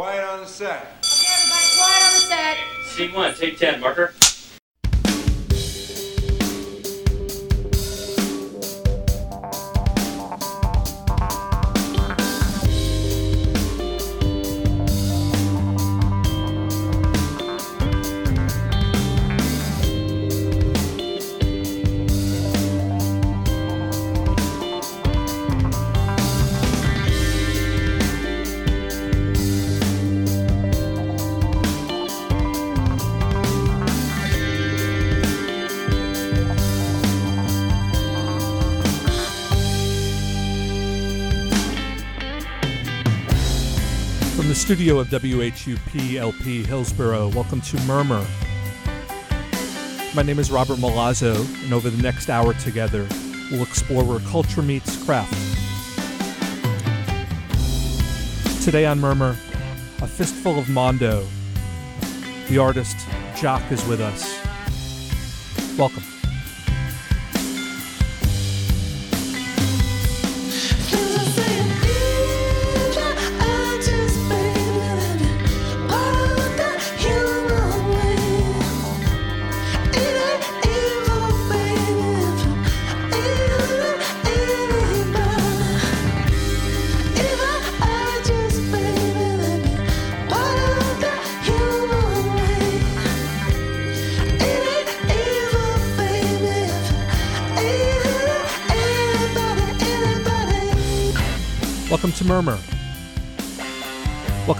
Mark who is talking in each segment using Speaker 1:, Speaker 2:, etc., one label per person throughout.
Speaker 1: Quiet on the set.
Speaker 2: Okay, everybody, quiet on the set.
Speaker 3: Scene one, take 10, marker.
Speaker 4: Studio of WHUP LP Hillsborough, welcome to Murmur. My name is Robert Milazzo, and over the next hour together, we'll explore where culture meets craft. Today on Murmur, a fistful of Mondo. The artist Jock is with us. Welcome.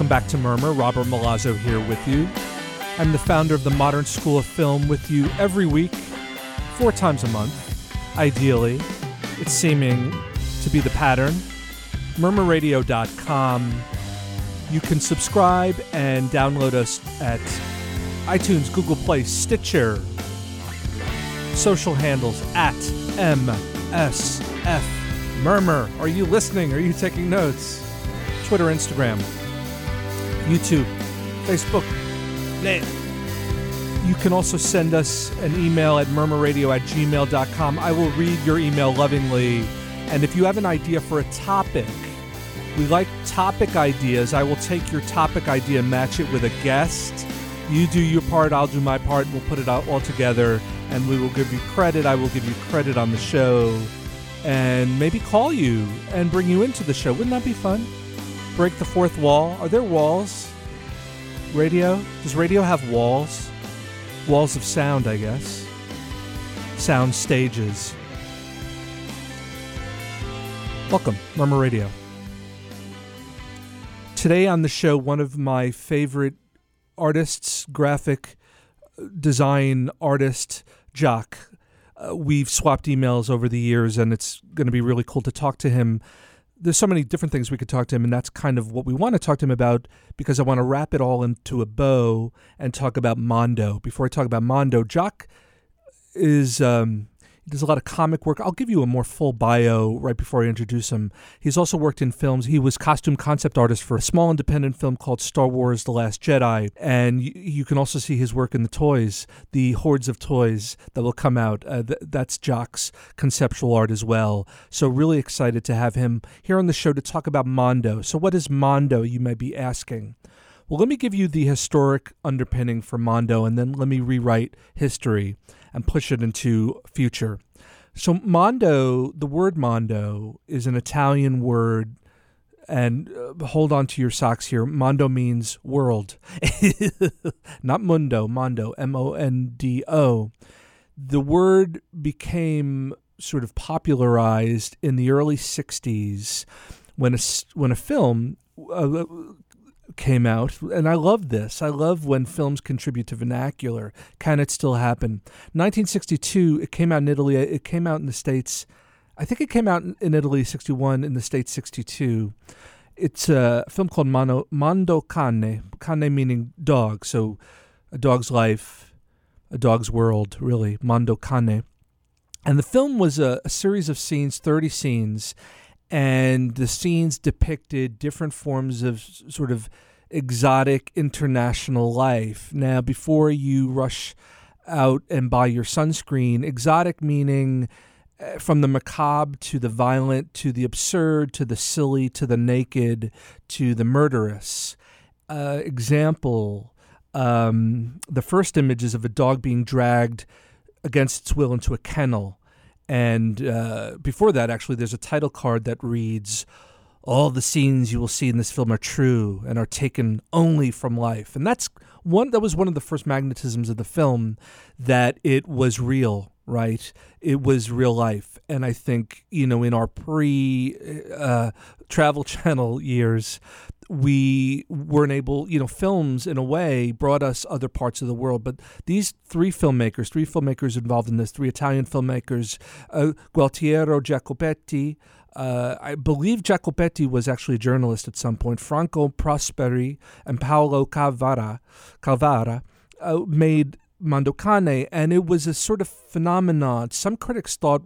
Speaker 4: Welcome back to Murmur. Robert Milazzo here with you. I'm the founder of the Modern School of Film with you every week, four times a month, ideally. It's seeming to be the pattern. Murmurradio.com. You can subscribe and download us at iTunes, Google Play, Stitcher. Social handles at MSF Murmur. Are you listening? Are you taking notes? Twitter, Instagram, YouTube, Facebook. You can also send us an email at murmurradio at gmail.com. I will read your email lovingly. And if you have an idea for a topic, we like topic ideas. I will take your topic idea and match it with a guest. You do your part, I'll do my part. We'll put it out all together and we will give you credit. I will give you credit on the show and maybe call you and bring you into the show. Wouldn't that be fun? Break the fourth wall. Are there walls? Radio? Does radio have walls? Walls of sound, I guess. Sound stages. Welcome, Murmur Radio. Today on the show, one of my favorite artists, graphic design artist, Jock. Uh, we've swapped emails over the years, and it's going to be really cool to talk to him. There's so many different things we could talk to him, and that's kind of what we want to talk to him about because I want to wrap it all into a bow and talk about Mondo. Before I talk about Mondo, Jock is um, he does a lot of comic work. I'll give you a more full bio right before I introduce him. He's also worked in films. He was costume concept artist for a small independent film called Star Wars: The Last Jedi, and you, you can also see his work in the toys, the hordes of toys that will come out. Uh, th- that's Jock's conceptual art as well. So really excited to have him here on the show to talk about Mondo. So what is Mondo? You might be asking. Well, let me give you the historic underpinning for Mondo, and then let me rewrite history and push it into future. So, Mondo, the word Mondo is an Italian word, and uh, hold on to your socks here. Mondo means world, not mundo, Mondo, M O N D O. The word became sort of popularized in the early 60s when a, when a film uh, came out, and I love this. I love when films contribute to vernacular. Can it still happen? 1962, it came out in Italy. It came out in the States. I think it came out in Italy 61, in the States 62. It's a film called Mondo, Mondo Cane, cane meaning dog, so a dog's life, a dog's world, really, Mondo Cane. And the film was a, a series of scenes, 30 scenes, and the scenes depicted different forms of sort of exotic international life. Now, before you rush out and buy your sunscreen, exotic meaning uh, from the macabre to the violent to the absurd to the silly to the naked to the murderous. uh, example, um, the first image is of a dog being dragged against its will into a kennel. And uh, before that, actually, there's a title card that reads, All the scenes you will see in this film are true and are taken only from life. And that's one that was one of the first magnetisms of the film that it was real right? It was real life. And I think, you know, in our pre uh, Travel Channel years, we weren't able, you know, films in a way brought us other parts of the world. But these three filmmakers, three filmmakers involved in this, three Italian filmmakers, uh, Gualtiero Jacopetti, uh, I believe Jacopetti was actually a journalist at some point, Franco Prosperi, and Paolo Calvara, Calvara uh, made Mondo Cane, and it was a sort of phenomenon. Some critics thought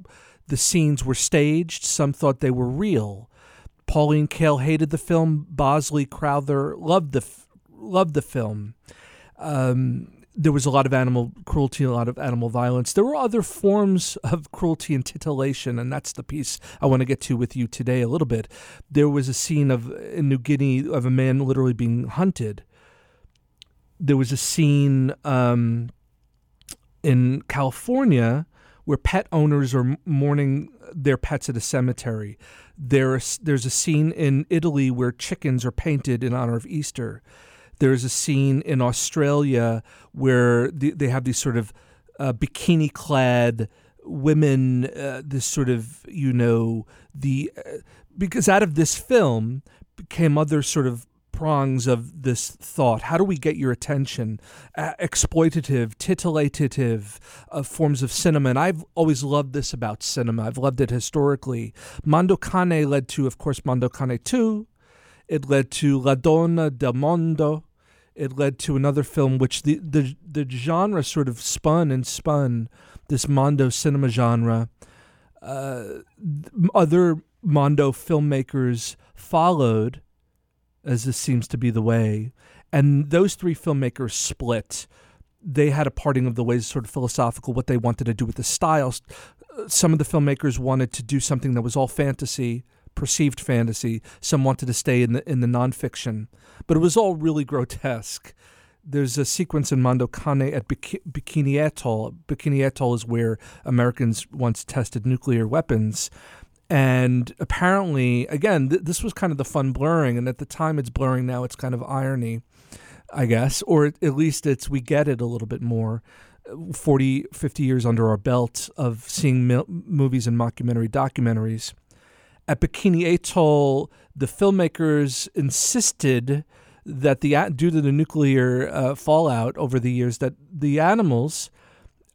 Speaker 4: the scenes were staged, some thought they were real. Pauline Kael hated the film. Bosley Crowther loved the loved the film. Um, there was a lot of animal cruelty, a lot of animal violence. There were other forms of cruelty and titillation, and that's the piece I want to get to with you today a little bit. There was a scene of in New Guinea of a man literally being hunted. There was a scene um, in California where pet owners are mourning their pets at a cemetery. There's there's a scene in Italy where chickens are painted in honor of Easter. There's a scene in Australia where the, they have these sort of uh, bikini clad women. Uh, this sort of you know the uh, because out of this film came other sort of prongs of this thought. How do we get your attention? Uh, exploitative, titillative uh, forms of cinema. And I've always loved this about cinema. I've loved it historically. Mondo Cane led to, of course, Mondo Cane 2. It led to La Donna del Mondo. It led to another film, which the, the, the genre sort of spun and spun, this Mondo cinema genre. Uh, other Mondo filmmakers followed as this seems to be the way. And those three filmmakers split. They had a parting of the ways, sort of philosophical, what they wanted to do with the styles. Uh, some of the filmmakers wanted to do something that was all fantasy, perceived fantasy. Some wanted to stay in the in the nonfiction, but it was all really grotesque. There's a sequence in Mondo Cane at Bikini Atoll. Bikini Atoll is where Americans once tested nuclear weapons, and apparently, again, th- this was kind of the fun blurring. And at the time, it's blurring. Now it's kind of irony, I guess, or at least it's we get it a little bit more. 40, 50 years under our belt of seeing mil- movies and mockumentary documentaries. At Bikini Atoll, the filmmakers insisted that the due to the nuclear uh, fallout over the years, that the animals,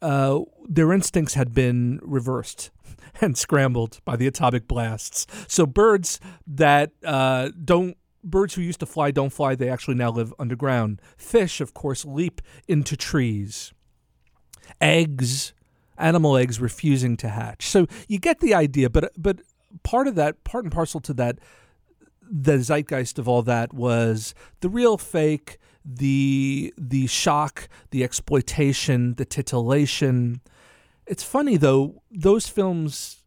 Speaker 4: uh, their instincts had been reversed and scrambled by the atomic blasts. So birds that uh, don't birds who used to fly don't fly. They actually now live underground. Fish, of course, leap into trees. Eggs, animal eggs, refusing to hatch. So you get the idea. But but part of that, part and parcel to that, the zeitgeist of all that was the real fake, the the shock, the exploitation, the titillation it's funny though; those films,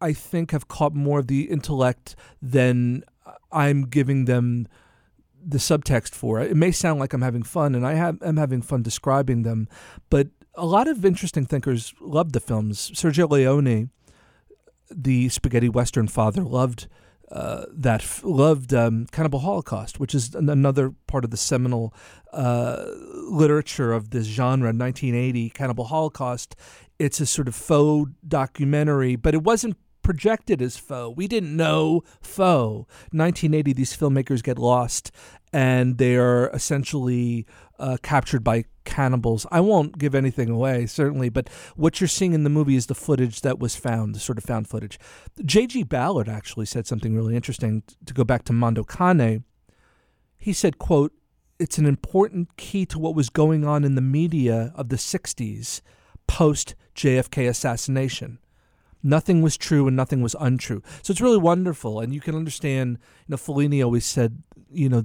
Speaker 4: I think, have caught more of the intellect than I'm giving them the subtext for. It may sound like I'm having fun, and I have am having fun describing them, but a lot of interesting thinkers loved the films. Sergio Leone, the spaghetti western father, loved uh, that loved um, Cannibal Holocaust, which is another part of the seminal uh, literature of this genre. 1980, Cannibal Holocaust it's a sort of faux documentary, but it wasn't projected as faux. We didn't know faux. 1980, these filmmakers get lost and they are essentially uh, captured by cannibals. I won't give anything away, certainly, but what you're seeing in the movie is the footage that was found, the sort of found footage. J.G. Ballard actually said something really interesting to go back to Mondo Cane. He said, quote, it's an important key to what was going on in the media of the 60s post JFK assassination. Nothing was true and nothing was untrue. So it's really wonderful, and you can understand. You know, Fellini always said, you know,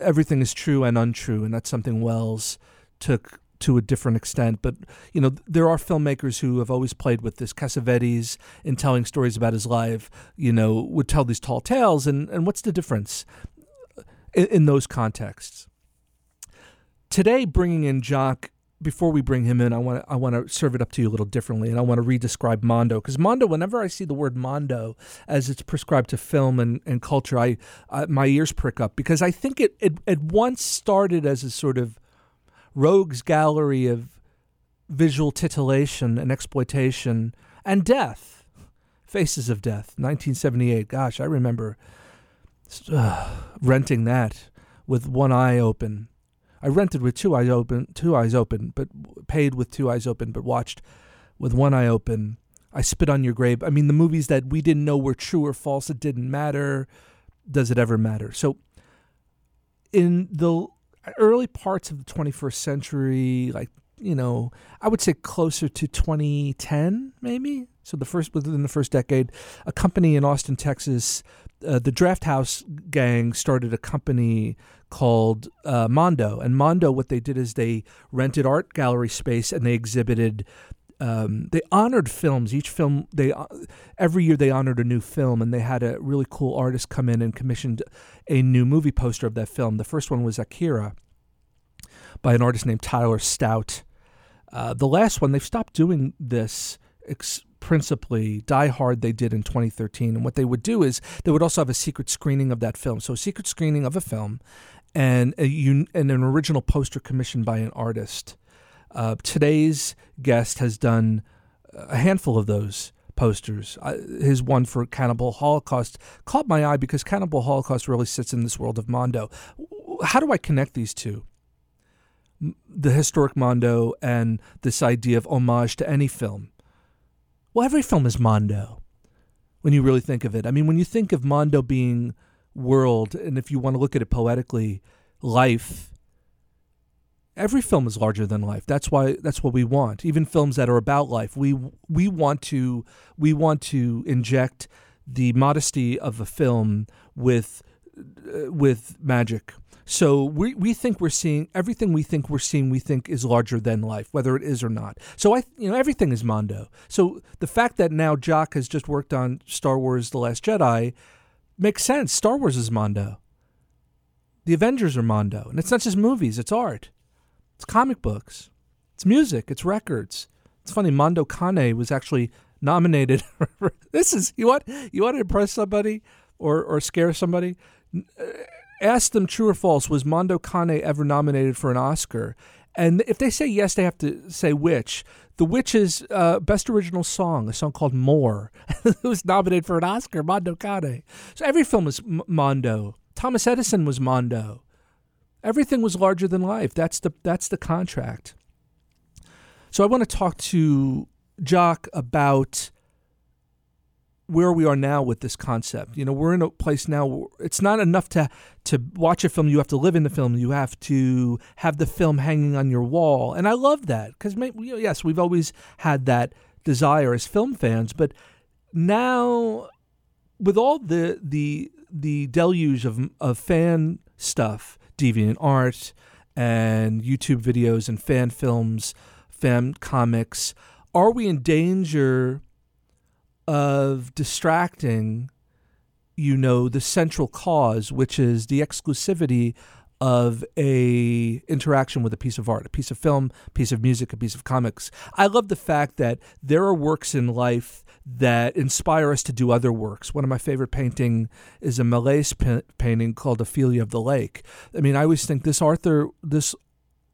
Speaker 4: everything is true and untrue, and that's something Welles took to a different extent. But you know, there are filmmakers who have always played with this. Cassavetes, in telling stories about his life, you know, would tell these tall tales. And and what's the difference in, in those contexts? today, bringing in Jock. Before we bring him in, I want to I want to serve it up to you a little differently, and I want to redescribe Mondo because Mondo. Whenever I see the word Mondo as it's prescribed to film and, and culture, I my ears prick up because I think it, it it once started as a sort of rogues gallery of visual titillation and exploitation and death. Faces of Death, 1978. Gosh, I remember uh, renting that with one eye open. I rented with two eyes open, two eyes open, but paid with two eyes open, but watched with one eye open. I spit on your grave. I mean, the movies that we didn't know were true or false. It didn't matter. Does it ever matter? So, in the early parts of the 21st century, like you know, I would say closer to 2010, maybe. So the first within the first decade, a company in Austin, Texas, uh, the Drafthouse gang started a company called uh, Mondo, and Mondo, what they did is they rented art gallery space and they exhibited. Um, they honored films. Each film they uh, every year they honored a new film, and they had a really cool artist come in and commissioned a new movie poster of that film. The first one was Akira by an artist named Tyler Stout. Uh, the last one, they've stopped doing this ex- principally. Die Hard, they did in 2013. And what they would do is they would also have a secret screening of that film. So, a secret screening of a film and, a, and an original poster commissioned by an artist. Uh, today's guest has done a handful of those posters. His one for Cannibal Holocaust caught my eye because Cannibal Holocaust really sits in this world of Mondo. How do I connect these two? the historic Mondo and this idea of homage to any film. Well, every film is Mondo when you really think of it. I mean, when you think of Mondo being world, and if you want to look at it poetically, life, every film is larger than life. That's why that's what we want. Even films that are about life, we we want to we want to inject the modesty of a film with uh, with magic so we we think we're seeing everything we think we're seeing we think is larger than life, whether it is or not. So I you know everything is Mondo. So the fact that now Jock has just worked on Star Wars: The Last Jedi makes sense. Star Wars is Mondo. The Avengers are Mondo, and it's not just movies; it's art, it's comic books, it's music, it's records. It's funny. Mondo Cane was actually nominated. this is you want you want to impress somebody or or scare somebody uh, ask them true or false was Mondo Cane ever nominated for an Oscar? And if they say yes, they have to say which. The which is uh, best original song, a song called "More," was nominated for an Oscar. Mondo Cane. So every film is M- Mondo. Thomas Edison was Mondo. Everything was larger than life. That's the that's the contract. So I want to talk to Jock about where we are now with this concept. You know, we're in a place now. it's not enough to to watch a film. You have to live in the film. You have to have the film hanging on your wall. And I love that because yes, we've always had that desire as film fans, but now with all the the the deluge of of fan stuff, deviant art, and YouTube videos and fan films, fan comics, are we in danger? Of distracting, you know, the central cause, which is the exclusivity of a interaction with a piece of art, a piece of film, a piece of music, a piece of comics. I love the fact that there are works in life that inspire us to do other works. One of my favorite painting is a Millais painting called Ophelia of the Lake. I mean, I always think this Arthur, this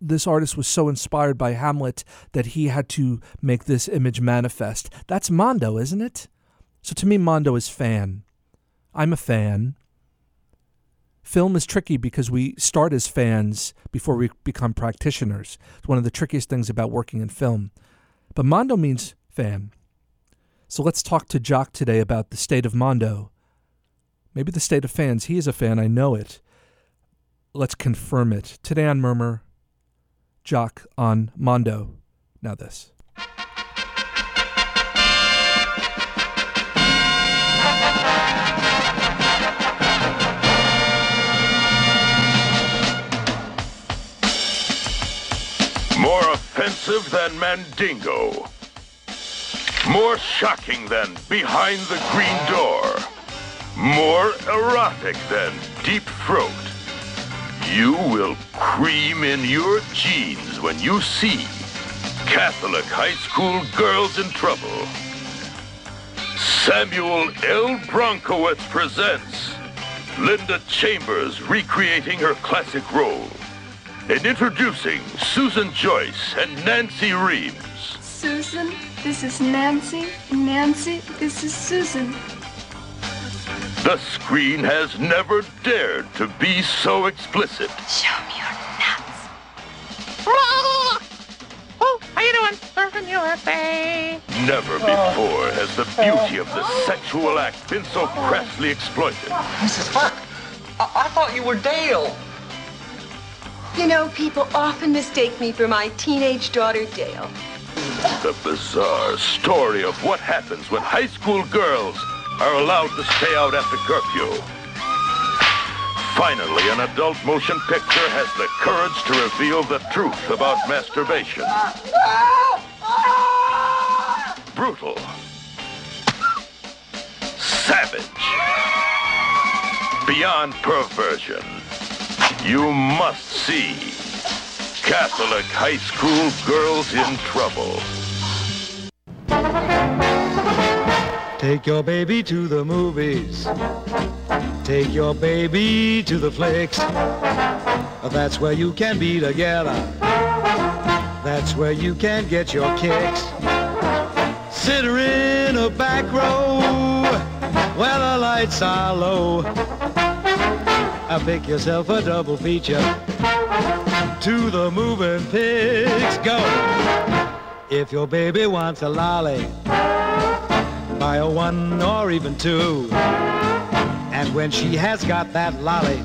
Speaker 4: this artist was so inspired by Hamlet that he had to make this image manifest. That's Mondo, isn't it? So to me, Mondo is fan. I'm a fan. Film is tricky because we start as fans before we become practitioners. It's one of the trickiest things about working in film. But Mondo means fan. So let's talk to Jock today about the state of Mondo. Maybe the state of fans. He is a fan, I know it. Let's confirm it. Today on Murmur, Jock on Mondo. Now, this.
Speaker 1: More offensive than Mandingo. More shocking than Behind the Green Door. More erotic than Deep Throat. You will cream in your jeans when you see Catholic high school girls in trouble. Samuel L. Bronkowitz presents Linda Chambers recreating her classic role. And introducing Susan Joyce and Nancy Reeves.
Speaker 5: Susan, this is Nancy. Nancy, this is Susan.
Speaker 1: The screen has never dared to be so explicit.
Speaker 5: Show me your nuts.
Speaker 6: Oh, how you doing? Surfing your bay.
Speaker 1: Never oh. before has the beauty of the oh. sexual act been so crassly exploited.
Speaker 7: Mrs. Fuck, I, I thought you were Dale.
Speaker 8: You know, people often mistake me for my teenage daughter, Dale.
Speaker 1: The bizarre story of what happens when high school girls are allowed to stay out after curfew. Finally, an adult motion picture has the courage to reveal the truth about masturbation. Brutal. Savage. Beyond perversion. You must see Catholic high school girls in trouble.
Speaker 9: Take your baby to the movies. Take your baby to the flicks. That's where you can be together. That's where you can get your kicks. Sit her in a back row where the lights are low. Uh, pick yourself a double feature. To the moving pigs go. If your baby wants a lolly, buy a one or even two. And when she has got that lolly,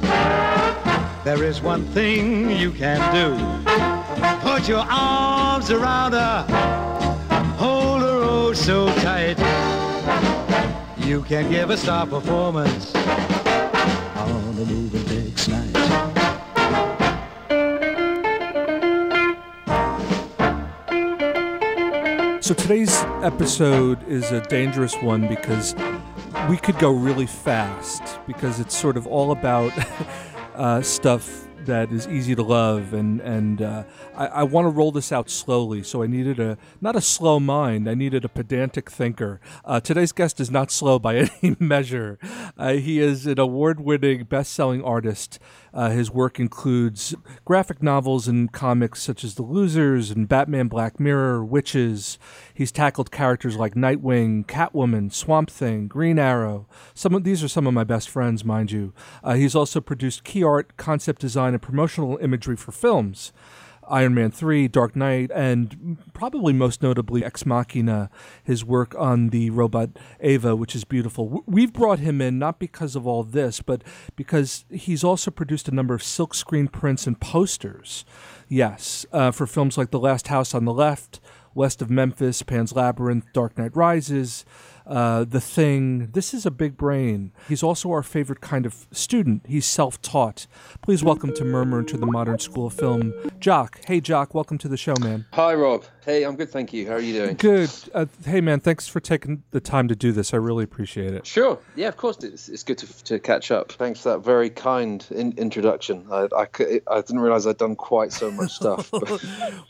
Speaker 9: there is one thing you can do. Put your arms around her, hold her oh so tight. You can give a star performance on the moving
Speaker 4: So today's episode is a dangerous one because we could go really fast because it's sort of all about uh, stuff that is easy to love and and uh, I, I want to roll this out slowly so I needed a not a slow mind I needed a pedantic thinker. Uh, today's guest is not slow by any measure. Uh, he is an award-winning best-selling artist. Uh, his work includes graphic novels and comics such as The Losers and Batman Black Mirror, Wytches. He's tackled characters like Nightwing, Catwoman, Swamp Thing, Green Arrow. Some of these are some of my best friends, mind you. Uh, he's also produced key art, concept design, and promotional imagery for films. Iron Man 3, Dark Knight, and probably most notably Ex Machina, his work on the robot Ava, which is beautiful. We've brought him in not because of all this, but because he's also produced a number of silkscreen prints and posters. Yes, uh, for films like The Last House on the Left, West of Memphis, Pan's Labyrinth, Dark Knight Rises, uh, The Thing. This is a big brain. He's also our favorite kind of student. He's self taught. Please welcome to Murmur into the Modern School of Film, Jock. Hey, Jock, welcome to the show, man.
Speaker 10: Hi, Rob. Hey, I'm good, thank you. How are you doing?
Speaker 4: Good. Uh, hey, man, thanks for taking the time to do this. I really appreciate it.
Speaker 10: Sure. Yeah, of course. It's, it's good to, to catch up. Thanks for that very kind in, introduction. I didn't realize I'd done quite so much stuff.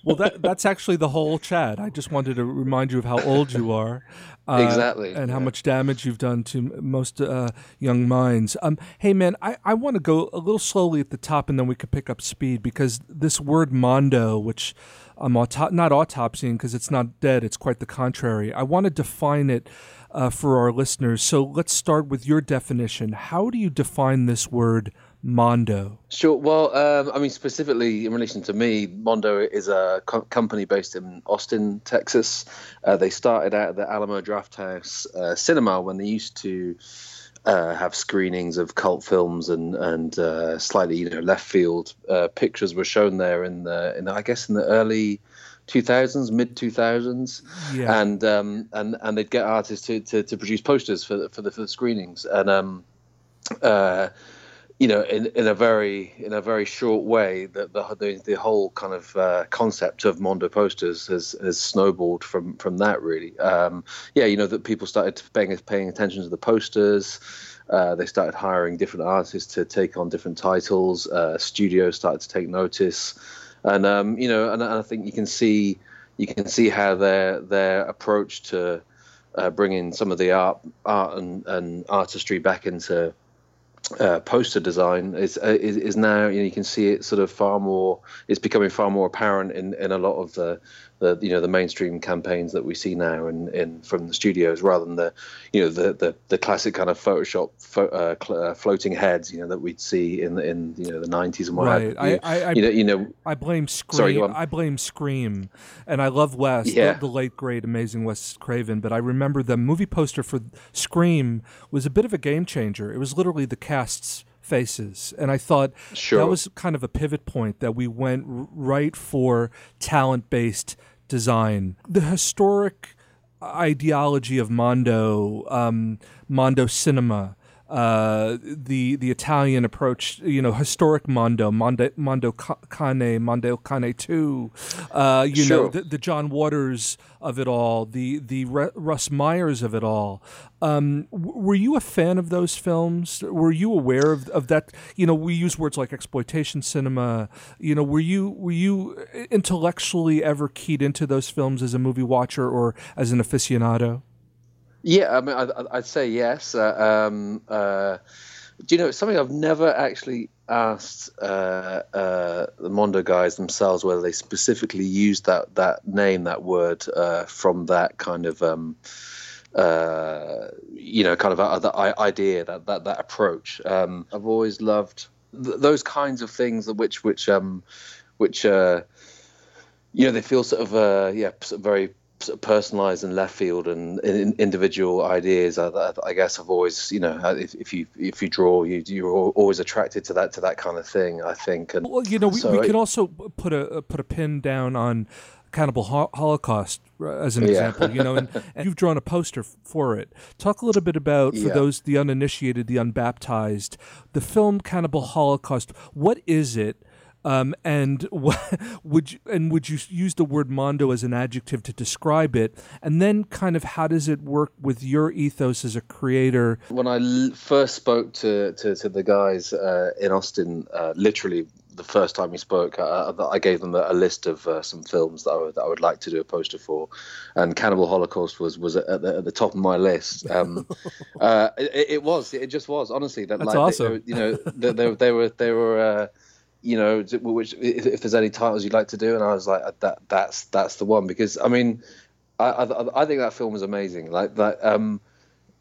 Speaker 4: Well, that that's actually the whole chat. I just wanted to remind you of how old you are. Uh,
Speaker 10: Exactly,
Speaker 4: And how
Speaker 10: yeah.
Speaker 4: much damage you've done to most uh, young minds. Um, hey, man, I, I want to go a little slowly at the top and then we could pick up speed because this word mondo, which I'm auto- not autopsying because it's not dead, it's quite the contrary. I want to define it uh, for our listeners. So let's start with your definition. How do you define this word mondo?
Speaker 10: Sure. Well, um, I mean, specifically in relation to me, Mondo is a co- company based in Austin, Texas. Uh, they started out at the Alamo Drafthouse uh, Cinema when they used to uh, have screenings of cult films and and uh, slightly you know left field uh, pictures were shown there in the in the, I guess in the early 2000s, mid 2000s,
Speaker 4: Yeah.
Speaker 10: and um, and and they'd get artists to, to, to produce posters for the, for the for the screenings and um uh you know, in, in a very in a very short way, the, the the whole kind of uh, concept of Mondo posters has has snowballed from from that really. Um, yeah, you know that people started paying paying attention to the posters. Uh, they started hiring different artists to take on different titles. Uh, studios started to take notice, and um, you know, and, and, I think you can see you can see how their their approach to uh, bringing some of the art art and, and artistry back into uh, poster design is, uh, is, is now you, know, you can see it sort of far more it's becoming far more apparent in, in a lot of the, the you know the mainstream campaigns that we see now in, in from the studios rather than the you know the the, the classic kind of Photoshop fo- uh, cl- uh, floating heads you know that we'd see in the in you know the 90s and what
Speaker 4: right.
Speaker 10: I,
Speaker 4: I, I,
Speaker 10: you know you know
Speaker 4: I blame Scream
Speaker 10: Sorry,
Speaker 4: I blame Scream and I love Wes
Speaker 10: Yeah.
Speaker 4: the, the late great amazing Wes Craven but I remember the movie poster for Scream was a bit of a game changer it was literally the cast's faces and I thought
Speaker 10: Sure.
Speaker 4: that was kind of a pivot point that we went r- right for talent based design. The historic ideology of Mondo, um, Mondo cinema, uh, the the Italian approach, you know, historic Mondo, Mondo, Mondo Cane, Mondo Cane Two, uh, you know, the, the John Waters of it all, the the Re- Russ Meyers of it all. Um, w- were you a fan of those films? Were you aware of, of that? You know, we use words like exploitation cinema. You know, were you were you intellectually ever keyed into those films as a movie watcher or as an aficionado?
Speaker 10: Yeah, I mean, I, I'd say yes. Uh, um, uh, do you know it's something I've never actually asked uh, uh, the Mondo guys themselves whether they specifically used that that name, that word uh, from that kind of um, uh, you know kind of uh, that idea, that that that approach. Um, I've always loved th- those kinds of things, that which which um, which uh, you know they feel sort of uh, yeah sort of very personalized and left field and individual ideas I, I- guess I've always you know if, if you if you draw you you're always attracted to that to that kind of thing I think and
Speaker 4: Well, you know, we,
Speaker 10: so
Speaker 4: we
Speaker 10: it-
Speaker 4: also put a put a pin down on Cannibal Holocaust as an
Speaker 10: Yeah.
Speaker 4: example. You know, and, and you've drawn a poster for it. Talk a little bit about for
Speaker 10: Yeah.
Speaker 4: those the uninitiated, the unbaptized, the film Cannibal Holocaust. What is it? Um, and what, would you and would you use the word mondo as an adjective to describe it? And then, kind of, how does it work with your ethos as a creator?
Speaker 10: when I l- first spoke to, to, to the guys uh, in Austin, uh, literally the first time we spoke, uh, I gave them a, list of uh, some films that I, would, that I would like to do a poster for, and Cannibal Holocaust was was at the, at the top of my list. Um, uh, it, it was, it just was, honestly. That
Speaker 4: That's
Speaker 10: like, they-
Speaker 4: awesome.
Speaker 10: you know, they, they, they were they were. Uh, you know, which if, if there's any titles you'd like to do, and I was like, that that's that's the one because I mean, I I, I think that film is amazing. Like that, um,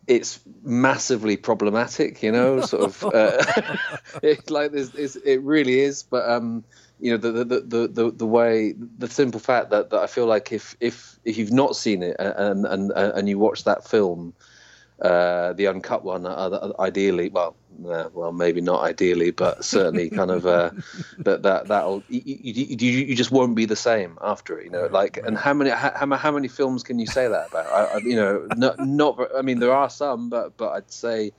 Speaker 10: it's massively problematic, you know, sort of. Uh, it's like this, it's, it really is, but um, you know, the the, the the the way, the simple fact that, that I feel like if if if you've not seen it and and and you watch that film, uh, the uncut one, uh, ideally, well, uh, well, maybe not ideally, but certainly kind of uh, that that that'll you, you, you, you just won't be the same after it, you know. Like, and how many how, how how many films can you say that about? I, I, you know, not not. I mean, there are some, but but I'd say,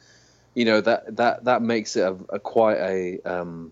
Speaker 10: you know, that that that makes it a, a quite a um,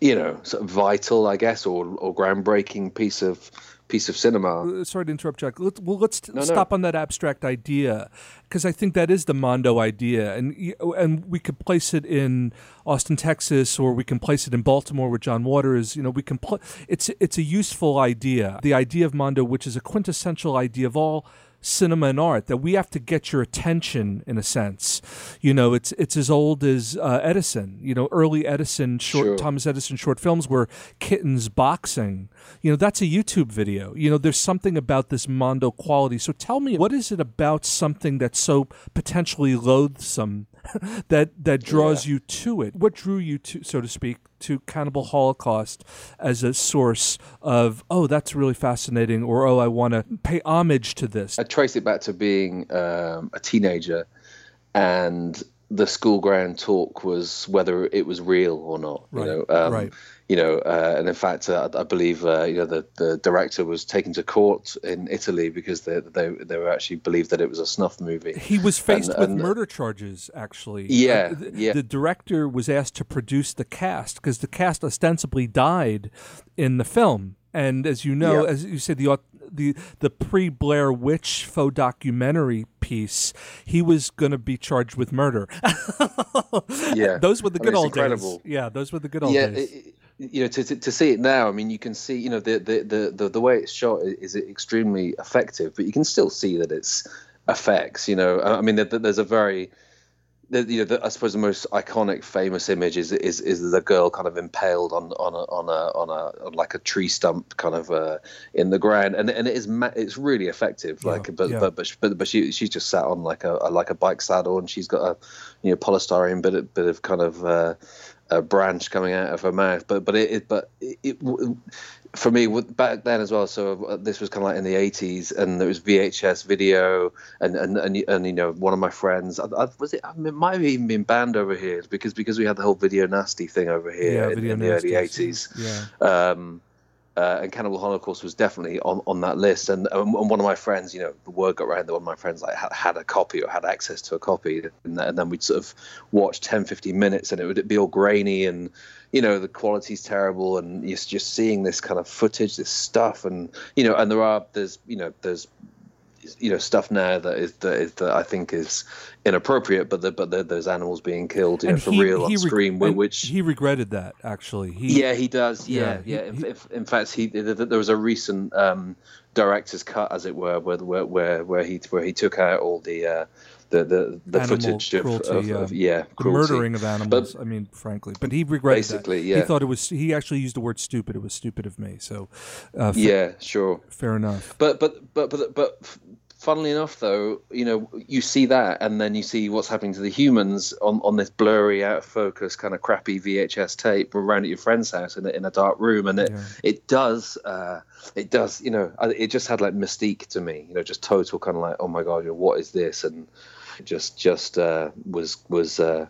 Speaker 10: you know, sort of vital, I guess, or or groundbreaking piece of piece of cinema.
Speaker 4: Uh, sorry to interrupt, Jack. Let's, well, let's
Speaker 10: No, no.
Speaker 4: stop on that abstract idea because I think that is the Mondo idea, and and we could place it in Austin, Texas, or we can place it in Baltimore with John Waters. You know, we can. Pl- it's it's a useful idea. The idea of Mondo, which is a quintessential idea of all cinema and art that we have to get your attention in a sense. You know it's it's as old as uh, edison you know early edison short
Speaker 10: Sure.
Speaker 4: thomas edison short films were kittens boxing. You know that's a youtube video. You know there's something about this mondo quality. So tell me what is it about something that's so potentially loathsome that that draws you to it. What drew you to so to speak to cannibal holocaust as a source of oh that's really fascinating or oh i want to pay homage to this?
Speaker 10: I trace it back to being um, a teenager and the school ground talk was whether it was real or not.
Speaker 4: Right,
Speaker 10: You know, um,
Speaker 4: right.
Speaker 10: You know, uh, and in fact, uh, I believe uh, you know the, the director was taken to court in Italy because they they they were actually believed that it was a snuff movie.
Speaker 4: He was faced
Speaker 10: And-
Speaker 4: with
Speaker 10: and-
Speaker 4: murder charges, actually.
Speaker 10: Yeah,
Speaker 4: Uh, th-
Speaker 10: yeah.
Speaker 4: The director was asked to produce the cast because the cast ostensibly died in the film. And as you know,
Speaker 10: Yep.
Speaker 4: as you said, the the the pre Blair Witch faux documentary piece, he was going to be charged with murder.
Speaker 10: Yeah,
Speaker 4: those were the
Speaker 10: I
Speaker 4: good
Speaker 10: mean, it's
Speaker 4: old
Speaker 10: incredible.
Speaker 4: days. Yeah, those were the good old
Speaker 10: yeah,
Speaker 4: days.
Speaker 10: it- it- you know, to, to to see it now, I mean, you can see, you know, the the the the, way it's shot is extremely effective, but you can still see that it's effects. You know, I mean, there, there's a very the, you know, the, I suppose the most iconic, famous image is is is the girl kind of impaled on on a on a on a on like a tree stump, kind of uh, in the ground, and and it is ma- it's really effective.
Speaker 4: Yeah,
Speaker 10: Like, but
Speaker 4: yeah.
Speaker 10: but but but, but she she's just sat on like a, a like a bike saddle, and she's got a you know polystyrene bit of, bit of kind of uh, a branch coming out of her mouth. But but it, it but it, it for me back then as well. So uh, this was kind of like in the eighties, and there was VHS video, and and and, and you know one of my friends I, I, was it? I mean, it might have even been banned over here because because we had the whole video nasty thing over here
Speaker 4: Yeah,
Speaker 10: in, in the early eighties.
Speaker 4: yeah.
Speaker 10: Um, uh, and Cannibal Holocaust was definitely on, on that list. And, um, and one of my friends, you know, the word got around that one of my friends like had, had a copy or had access to a copy, and, and then we'd sort of watch 10, 15 minutes, and it would be all grainy and you know the quality's terrible, and you're just seeing this kind of footage, this stuff, and you know, and there are there's you know there's you know stuff now that is that, is, that I think is inappropriate, but the, but the, there's animals being killed you know, for real on screen, which
Speaker 4: he regretted that actually. He,
Speaker 10: yeah, he does. Yeah,
Speaker 4: Yeah,
Speaker 10: yeah.
Speaker 4: he-
Speaker 10: in, in, in fact, he th- th- there was a recent um, director's cut, as it were, where where where, where he where he took out all the uh, the the, the footage of,
Speaker 4: cruelty,
Speaker 10: of,
Speaker 4: yeah.
Speaker 10: of yeah cruelty.
Speaker 4: murdering of animals. I mean, frankly, but he regretted
Speaker 10: Basically,
Speaker 4: that.
Speaker 10: yeah.
Speaker 4: He thought it was. He actually used the word "stupid." It was stupid of me. So, uh, fa-
Speaker 10: Yeah, sure.
Speaker 4: fair enough.
Speaker 10: But but but but but funnily enough, though, you know, you see that, and then you see what's happening to the humans on, on this blurry, out of focus, kind of crappy VHS tape around at your friend's house in a, in a dark room, and it
Speaker 4: Yeah.
Speaker 10: it does uh, it does you know it just had like mystique to me, you know, just total kind of like oh my god, you know, what is this, and just just uh, was was uh,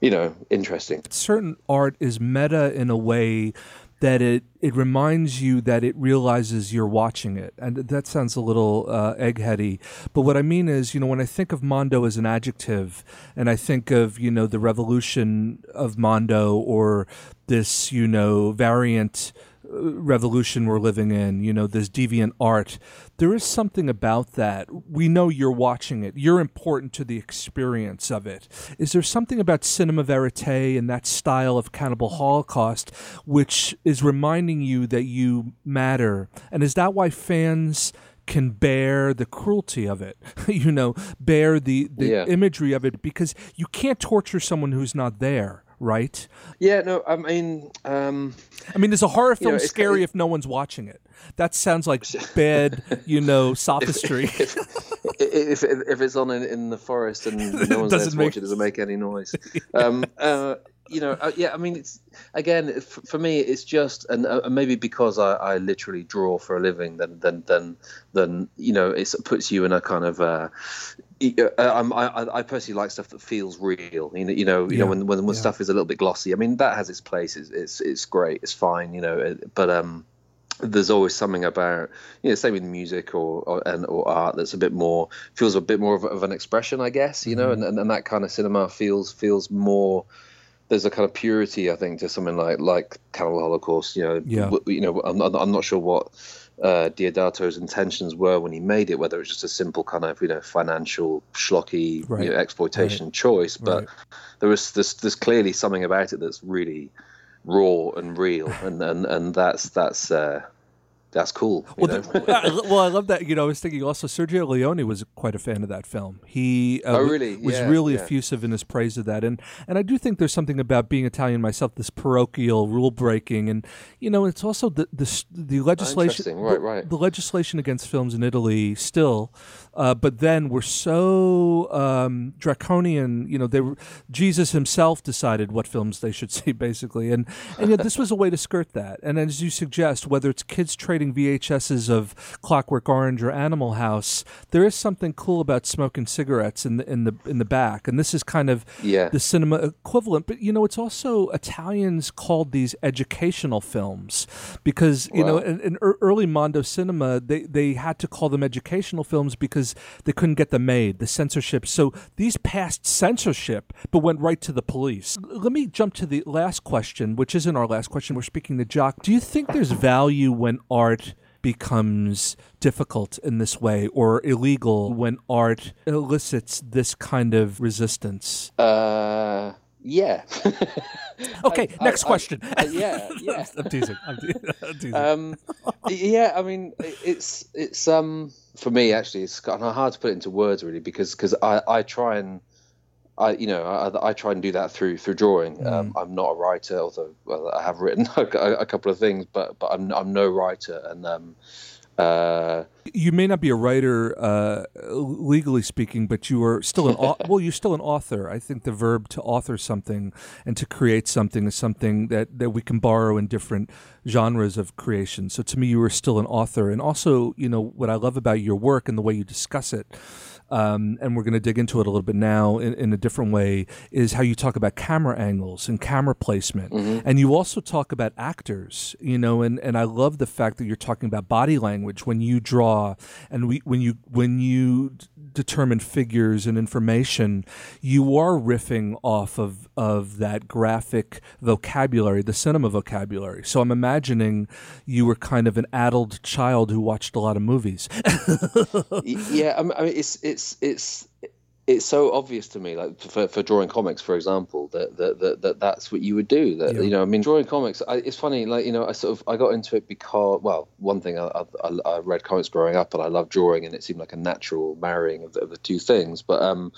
Speaker 10: you know interesting.
Speaker 4: certain art is meta in a way that it it reminds you that it realizes you're watching it, and that sounds a little uh, eggheady. But what I mean is, you know, when I think of Mondo as an adjective, and I think of you know the revolution of Mondo or this you know variant revolution we're living in, you know, this deviant art. There is something about that. We know you're watching it. You're important to the experience of it. Is there something about cinema verite and that style of cannibal holocaust which is reminding you that you matter? And is that why fans can bear the cruelty of it? you know, bear the, the
Speaker 10: Yeah.
Speaker 4: imagery of it because you can't torture someone who's not there, right?
Speaker 10: Yeah, no, I mean. Um,
Speaker 4: I mean, is a horror film
Speaker 10: know, it's-
Speaker 4: scary if no one's watching it? That sounds like bad, you know, sophistry.
Speaker 10: if, if if if it's on in, in the forest and no one's there
Speaker 4: Doesn't
Speaker 10: to
Speaker 4: make-
Speaker 10: watch it, doesn't make any noise. Um, uh, you know, uh, yeah. I mean, it's again f- for me, it's just and uh, maybe because I, I literally draw for a living, then then then then you know, it puts you in a kind of. Uh, uh, I'm- I, I personally like stuff that feels real. You know, you know, you know when when, when
Speaker 4: yeah.
Speaker 10: stuff is a little bit glossy. I mean, that has its place. It's it's, it's great. It's fine. You know, it, but um, there's always something about you know same with music or or, and, or art that's a bit more feels a bit more of, of an expression i guess you know
Speaker 4: Mm-hmm.
Speaker 10: and, and and that kind of cinema feels feels more there's a kind of purity i think to something like like cannibal holocaust you know
Speaker 4: Yeah.
Speaker 10: you know i'm, I'm not sure what uh, Deodato's intentions were when he made it, whether it was just a simple kind of you know financial schlocky
Speaker 4: Right.
Speaker 10: you know, exploitation choice, but
Speaker 4: Right.
Speaker 10: there was there's, there's clearly something about it that's really raw and real, and and, and that's that's uh, that's cool.
Speaker 4: Well, the, I- well, I love that. You know, I was thinking also Sergio Leone was quite a fan of that film. He uh,
Speaker 10: Oh, really?
Speaker 4: was
Speaker 10: Yeah,
Speaker 4: really
Speaker 10: yeah.
Speaker 4: effusive in his praise of that, and and I do think there's something about being Italian myself, this parochial rule breaking, and you know, it's also the the, the legislation,
Speaker 10: interesting. Right,
Speaker 4: the,
Speaker 10: right.
Speaker 4: the legislation against films in Italy still, uh, but then we're so um, draconian. You know, they were, Jesus himself decided what films they should see, basically, and and yet this was a way to skirt that. And as you suggest, whether it's kids trading VHSs of Clockwork Orange or Animal House, there is something cool about smoking cigarettes in the in the in the back, and this is kind of
Speaker 10: Yeah.
Speaker 4: the cinema equivalent. But you know, it's also Italians called these educational films because you know in, in ear- early Mondo cinema they they had to call them educational films because they couldn't get them made, the censorship. So these passed censorship, but went right to the police. Let me jump to the last question, which isn't our last question. We're speaking to Jock. Do you think there's value when art becomes difficult in this way or illegal when art elicits this kind of resistance?
Speaker 10: Uh, yeah.
Speaker 4: Okay,
Speaker 10: I-
Speaker 4: next
Speaker 10: I-
Speaker 4: question.
Speaker 10: I- yeah, yeah.
Speaker 4: I'm teasing. I'm te- I'm teasing.
Speaker 10: um, yeah, I mean, it's it's um for me actually it's kind of hard to put it into words really because because I I try and I you know I, I try and do that through through drawing. Um, I'm not a writer, although well, I have written a, a couple of things, but but I'm I'm no writer and um uh
Speaker 4: you may not be a writer uh, legally speaking, but you are still an au- well. You're still an author. I think the verb to author something and to create something is something that that we can borrow in different genres of creation. So to me, you are still an author, and also, you know, what I love about your work and the way you discuss it. Um, and we're going to dig into it a little bit now in, in a different way, is how you talk about camera angles and camera placement. And you also talk about actors, you know, and, and I love the fact that you're talking about body language when you draw and we, when you, when you determine figures and information, you are riffing off of, of that graphic vocabulary, the cinema vocabulary. So I'm imagining you were kind of an addled child who watched a lot of movies.
Speaker 10: yeah I mean, I mean it's it's it's it's so obvious to me like for, for drawing comics for example that that, that, that that's what you would do that
Speaker 4: Yeah.
Speaker 10: you know i mean drawing comics I, it's funny like you know i sort of i got into it because well one thing I, I, I read comics growing up and i love drawing and it seemed like a natural marrying of the, of the two things but um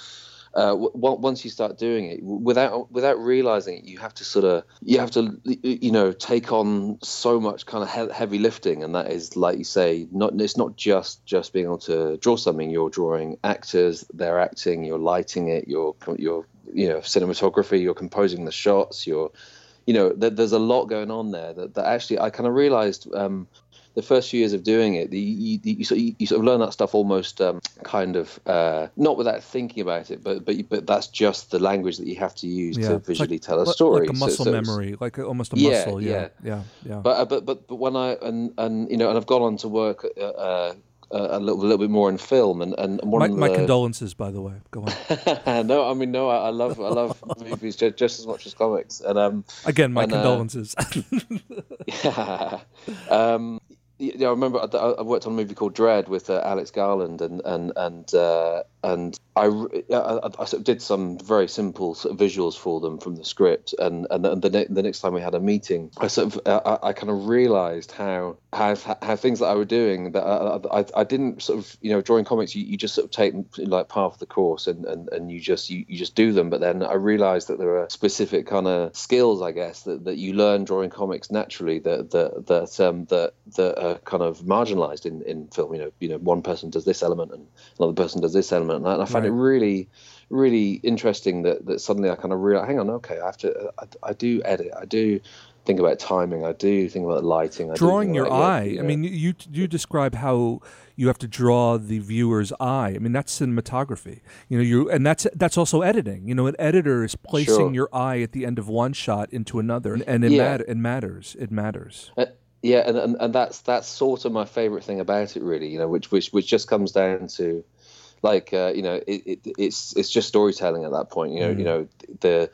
Speaker 10: uh, w- once you start doing it without without realizing it, you have to sort of you have to you know take on so much kind of he- heavy lifting, and that is like you say, not it's not just just being able to draw something. You're drawing actors, they're acting, you're lighting it, you're you're you know cinematography, you're composing the shots, you're you know there's a lot going on there that, that actually I kind of realized um, the first few years of doing it, you, you, you, sort, of, you sort of learn that stuff almost um, kind of uh, not without thinking about it, but but but that's just the language that you have to use to visually
Speaker 4: like-
Speaker 10: tell a story.
Speaker 4: like a muscle
Speaker 10: so it's-
Speaker 4: memory, like almost a
Speaker 10: Yeah,
Speaker 4: muscle. Yeah, yeah, yeah.
Speaker 10: But uh, but but but when I and and you know and I've gone on to work uh, uh, a little a little bit more in film and and one
Speaker 4: my,
Speaker 10: of the,
Speaker 4: my condolences, by the way. Go on.
Speaker 10: no, I mean no, I, I love I love movies just, just as much as comics, and um
Speaker 4: Again, my
Speaker 10: and, uh,
Speaker 4: condolences.
Speaker 10: yeah. um, yeah, I remember I, I worked on a movie called Dredd with uh, Alex Garland, and and and uh, and I, I, I sort of did some very simple sort of visuals for them from the script, and and, the, ne- the next time we had a meeting, I sort of I, I kind of realised how how how things that I were doing that I, I, I didn't sort of you know drawing comics you, you just sort of take like part of the course and, and, and you just you, you just do them, but then I realised that there are specific kind of skills I guess that, that you learn drawing comics naturally that that that um, that that are kind of marginalised in, in film. You know, you know, one person does this element and another person does this element, and I, and I find it really, really interesting that, that suddenly I kind of realize, hang on, okay, I have to, I, I do edit, I do think about timing, I do think about lighting, I
Speaker 4: Drawing your
Speaker 10: yeah,
Speaker 4: eye.
Speaker 10: you
Speaker 4: I mean, you you describe how you have to draw the viewer's eye. I mean, that's cinematography. You know, you and that's that's also editing. You know, an editor is placing
Speaker 10: Sure.
Speaker 4: your eye at the end of one shot into another, and it,
Speaker 10: Yeah.
Speaker 4: matter, it matters. It matters.
Speaker 10: Uh, yeah, and, and and that's that's sort of my favorite thing about it, really. You know, which which which just comes down to, like, uh, you know, it, it it's it's just storytelling at that point. You know, you know the,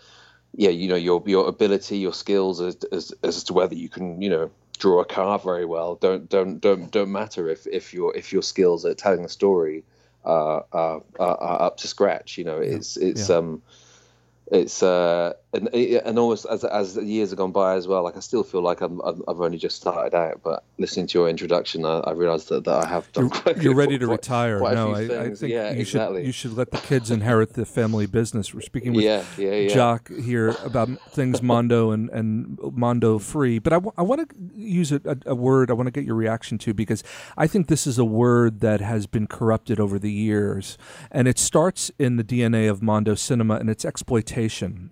Speaker 10: yeah, you know your your ability, your skills as as as to whether you can, you know, draw a car very well. Don't don't don't don't matter if if your if your skills at telling the story are are, are, up to scratch. You know, it's it's
Speaker 4: yeah.
Speaker 10: um it's uh and and almost as as the years have gone by as well like i still feel like i'm i've only just started out but listening to your introduction i, I realized that, that i have done quite,
Speaker 4: You're ready to
Speaker 10: quite-
Speaker 4: retire.
Speaker 10: quite
Speaker 4: no, I, I think
Speaker 10: yeah
Speaker 4: you
Speaker 10: exactly
Speaker 4: should you should let the kids inherit the family business. We're speaking with
Speaker 10: yeah yeah yeah
Speaker 4: Jock here about things Mondo and, and Mondo free. But I want to use a, a, a word I want to get your reaction to because I think this is a word that has been corrupted over the years. And it starts in the DNA of Mondo cinema and it's exploitation.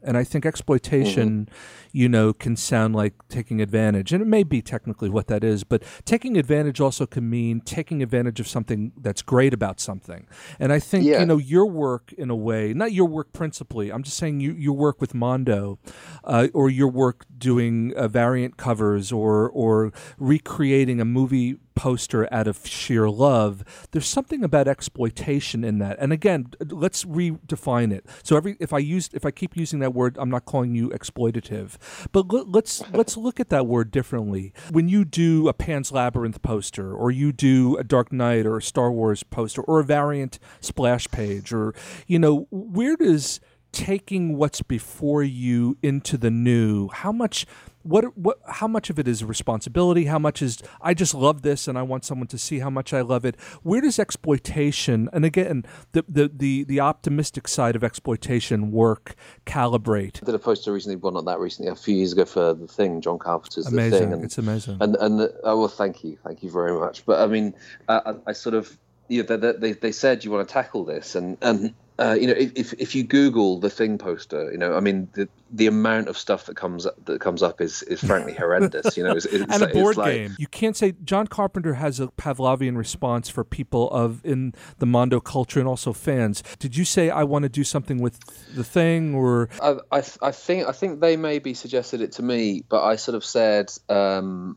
Speaker 4: And I think exploitation,
Speaker 10: Mm-hmm.
Speaker 4: You know, can sound like taking advantage, and it may be technically what that is. But taking advantage also can mean taking advantage of something that's great about something. And I think
Speaker 10: Yeah.
Speaker 4: you know your work in a way, not your work principally. I'm just saying you your work with Mondo, uh, or your work doing uh, variant covers, or or recreating a movie poster out of sheer love. There's something about exploitation in that. And again, let's redefine it. So every if I use if I keep using that word, I'm not calling you exploitative. But let, let's let's look at that word differently. When you do a Pan's Labyrinth poster, or you do a Dark Knight or a Star Wars poster, or a variant splash page, or you know, where does taking what's before you into the new how much what what how much of it is responsibility? How much is i just love this and i want someone to see how much i love it? Where does exploitation and again the the the, the optimistic side of exploitation work calibrate?
Speaker 10: I did a poster recently, well, not that recently, a few years ago for the thing, John Carpenter's the
Speaker 4: amazing.
Speaker 10: Thing, and
Speaker 4: it's amazing.
Speaker 10: and and oh well, thank you, thank you very much. But I mean, uh, I, I sort of, you know, they, they they said you want to tackle this, and and uh, you know, if if you Google the thing poster, you know, I mean, the the amount of stuff that comes up, that comes up is is frankly horrendous. You know, it's, it's,
Speaker 4: and a board
Speaker 10: like,
Speaker 4: game. You can't say John Carpenter has a Pavlovian response for people of in the Mondo culture and also fans. Did you say I want to do something with the thing or
Speaker 10: I, I, I think I think they maybe suggested it to me, but I sort of said um,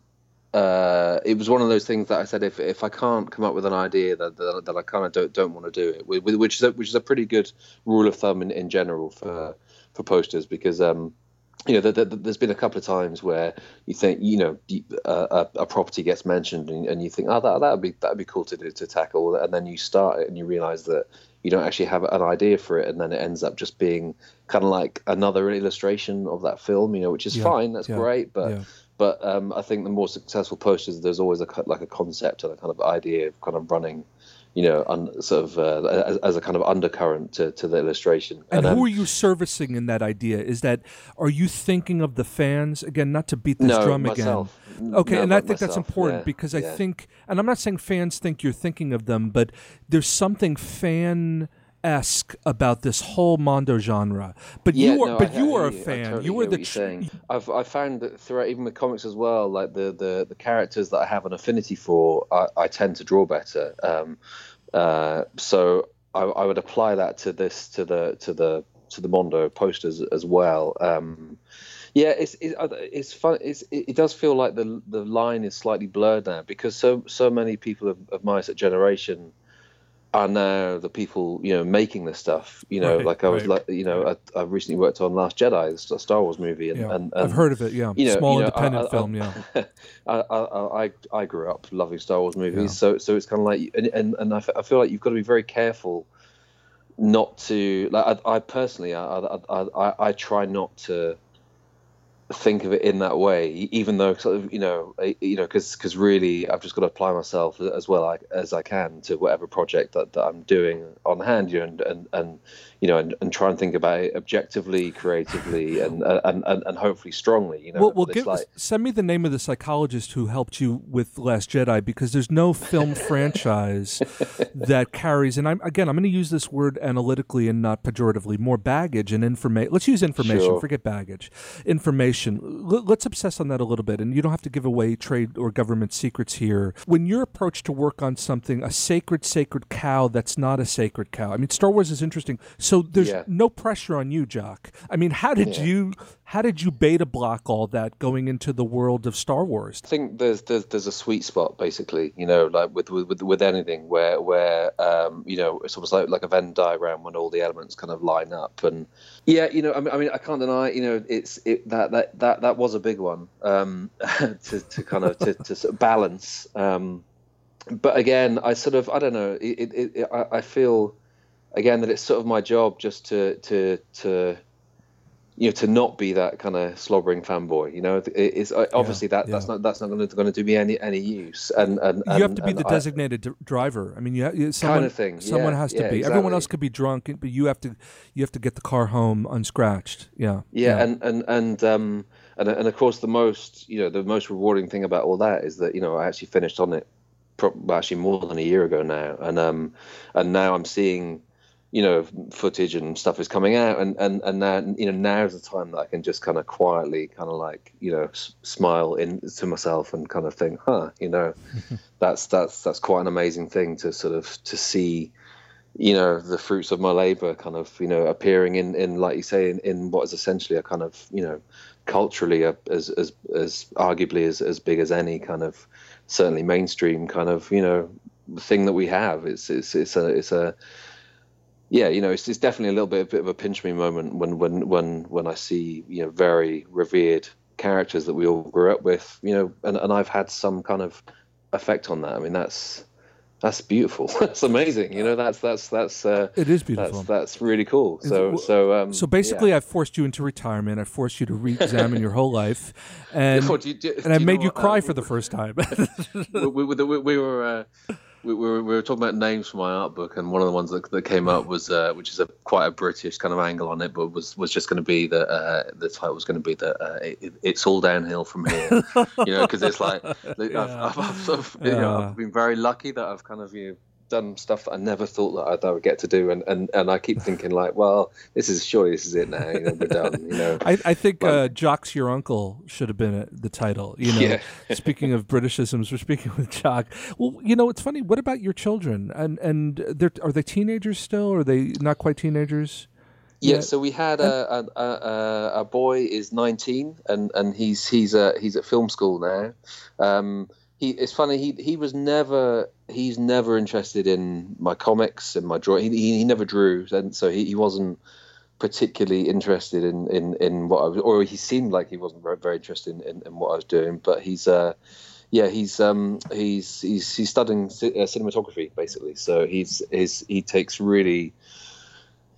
Speaker 10: uh, it was one of those things that I said if if I can't come up with an idea that that, that I kind of don't don't want to do it, which is a, which is a pretty good rule of thumb in, in general for for posters because. Um, you know, there, there, there's been a couple of times where you think, you know, a, a property gets mentioned, and, and you think, oh, that that'd be that'd be cool to do to tackle, and then you start it, and you realise that you don't actually have an idea for it, and then it ends up just being kind of like another illustration of that film, you know, which is
Speaker 4: Yeah,
Speaker 10: fine, that's
Speaker 4: yeah,
Speaker 10: great, but
Speaker 4: yeah.
Speaker 10: But um, I think the more successful posters, there's always a like a concept and a kind of idea of kind of running, you know, un, sort of uh, as, as a kind of undercurrent to, to the illustration.
Speaker 4: And
Speaker 10: um,
Speaker 4: who are you servicing in that idea? Is that are you thinking of the fans again? Not to beat this
Speaker 10: No,
Speaker 4: drum
Speaker 10: myself.
Speaker 4: again. Okay,
Speaker 10: No,
Speaker 4: and I think that's important
Speaker 10: yeah,
Speaker 4: because I
Speaker 10: yeah.
Speaker 4: think, and I'm not saying fans think you're thinking of them, but there's something fan esque about this whole Mondo genre. But
Speaker 10: Yeah,
Speaker 4: you are,
Speaker 10: no,
Speaker 4: but
Speaker 10: I-
Speaker 4: you
Speaker 10: I
Speaker 4: are a.
Speaker 10: I
Speaker 4: fan.
Speaker 10: totally
Speaker 4: you are the tr-.
Speaker 10: I've I found that throughout even with comics as well, like the the, the characters that I have an affinity for, I, I tend to draw better. Um, uh, so I, I would apply that to this to the to the to the Mondo posters as well. Um, yeah, it's it, uh, it's fun. It's, it, it does feel like the the line is slightly blurred now because so so many people of, of my generation are now the people you know making this stuff. You know,
Speaker 4: Right,
Speaker 10: like I was
Speaker 4: right.
Speaker 10: like you know I, I recently worked on Last Jedi, the Star Wars movie, and,
Speaker 4: Yeah,
Speaker 10: and,
Speaker 4: I've heard of it. Yeah,
Speaker 10: you know,
Speaker 4: small
Speaker 10: you know,
Speaker 4: independent
Speaker 10: I- I-
Speaker 4: film. Yeah,
Speaker 10: I, I, I, I grew up loving Star Wars movies,
Speaker 4: Yeah.
Speaker 10: so so it's kind of like, and and, and I, f- I feel like you've got to be very careful not to like. I, I personally, I, I, I, I- I try not to think of it in that way, even though sort of you know, you know, because because really, I've just got to apply myself as well as I can to whatever project that, that I'm doing on hand, you know, and and, and you know, and, and try and think about it objectively, creatively, and and, and, and hopefully strongly, you know.
Speaker 4: well, well give,
Speaker 10: like,
Speaker 4: send me the name of the psychologist who helped you with Last Jedi because there's no film franchise that carries, and I'm again, I'm going to use this word analytically and not pejoratively, more baggage and information. Let's use information,
Speaker 10: Sure.
Speaker 4: forget baggage. Information. L- let's obsess on that a little bit, and you don't have to give away trade or government secrets here. When your approach to work on something, a sacred, sacred cow that's not a sacred cow. I mean, Star Wars is interesting, so there's
Speaker 10: Yeah.
Speaker 4: no pressure on you, Jock. I mean, how did
Speaker 10: Yeah.
Speaker 4: you how did you beta block all that going into the world of Star Wars?
Speaker 10: I think there's there's there's a sweet spot basically, you know, like with with with, anything where where um, you know it's almost like like a Venn diagram when all the elements kind of line up and yeah, you know, I mean, I mean, I can't deny, you know, it's it that that that that was a big one um, to to kind of to, to sort of balance. Um, but again, I sort of I don't know, it, it, it I, I feel again that it's sort of my job just to to to you know to not be that kind of slobbering fanboy you know it, it's uh, obviously that that's not that's not going to going to do me any any use and and,
Speaker 4: you have to be the designated d- driver. I mean, you, ha- you someone,
Speaker 10: of thing,
Speaker 4: Someone
Speaker 10: yeah,
Speaker 4: has to
Speaker 10: yeah,
Speaker 4: be. Everyone else could be drunk, but you have to. You have to get the car home unscratched. Yeah.
Speaker 10: yeah, and and and um and and of course the most you know the most rewarding thing about all that is that you know I actually finished on it actually more than a year ago now and um and now I'm seeing you know footage and stuff is coming out and and and now you know now's the time that I can just kind of quietly kind of like you know s- smile in to myself and kind of think huh you know? That's that's that's quite an amazing thing to sort of to see you know the fruits of my labor kind of you know appearing in in like you say in, in what is essentially a kind of you know culturally a, as as as arguably as as big as any kind of certainly mainstream kind of you know thing that we have. It's it's it's a it's a yeah, you know, it's, it's definitely a little bit, a bit of a pinch me moment when, when, when, when I see, you know, very revered characters that we all grew up with, you know, and, and I've had some kind of effect on that. I mean, that's, that's beautiful. that's amazing. You know, that's, that's, that's, uh,
Speaker 4: It is beautiful.
Speaker 10: That's, that's really cool. So,
Speaker 4: It's-
Speaker 10: so, um,
Speaker 4: so basically,
Speaker 10: yeah.
Speaker 4: I forced you into retirement. I forced you to re-examine your whole life, and
Speaker 10: do you do-
Speaker 4: and
Speaker 10: do
Speaker 4: I
Speaker 10: you
Speaker 4: made
Speaker 10: know
Speaker 4: you
Speaker 10: what, uh,
Speaker 4: cry for the first time.
Speaker 10: we, we, we, we were uh, we, we were we were talking about names for my art book, and one of the ones that, that came up was uh, which is a quite a British kind of angle on it, but was was just going to be that uh, the title was going to be that uh, it, it's all downhill from here, you know, because it's like I've, I've, I've sort of, you know, I've been very lucky that I've kind of you know, done stuff that I never thought that I, that I would get to do, and, and and I keep thinking like, well, this is surely this is it now, you know, we're done, you know.
Speaker 4: I, I think uh, Jock's your uncle should have been uh the title. You know,
Speaker 10: Yeah.
Speaker 4: speaking of Britishisms, we're speaking with Jock. Well, you know, it's funny. What about your children? And and they're are they teenagers still? Or are they not quite teenagers?
Speaker 10: Yeah,
Speaker 4: Yeah.
Speaker 10: so we had a, a, a, a- a boy is 19 and, and he's he's uh, he's at film school now. Um, he it's funny he he was never he's never interested in my comics and my drawing. He, he, never drew, and so he, he wasn't particularly interested in, in, in what I was, or he seemed like he wasn't very, very interested in, in, in what I was doing. But he's uh, yeah, he's um he's he's he's studying uh, cinematography basically. So he's his he takes really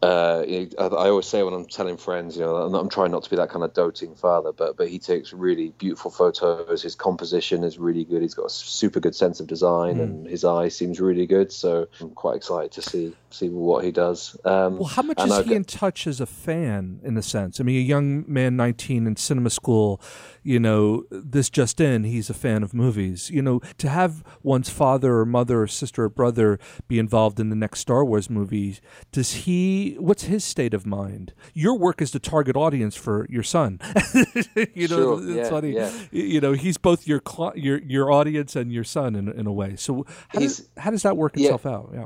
Speaker 10: uh, I I always say when I'm telling friends, you know, I'm, I'm trying not to be that kind of doting father, but but he takes really beautiful photos. His composition is really good. He's got a super good sense of design,
Speaker 4: Mm.
Speaker 10: and his eye seems really good. So I'm quite excited to see see what he does. Um,
Speaker 4: Well, how much is
Speaker 10: I've
Speaker 4: he
Speaker 10: got-
Speaker 4: in touch as a fan, in a sense? I mean, a young man, 19 in cinema school, you know, this just in, he's a fan of movies. You know, to have one's father or mother or sister or brother be involved in the next Star Wars movie, does he, what's his state of mind? Your work is the target audience for your son. you know,
Speaker 10: Sure,
Speaker 4: it's
Speaker 10: yeah,
Speaker 4: funny.
Speaker 10: yeah.
Speaker 4: You know, he's both your your your audience and your son in, in a way. So how does, how does that work
Speaker 10: yeah.
Speaker 4: itself out? Yeah.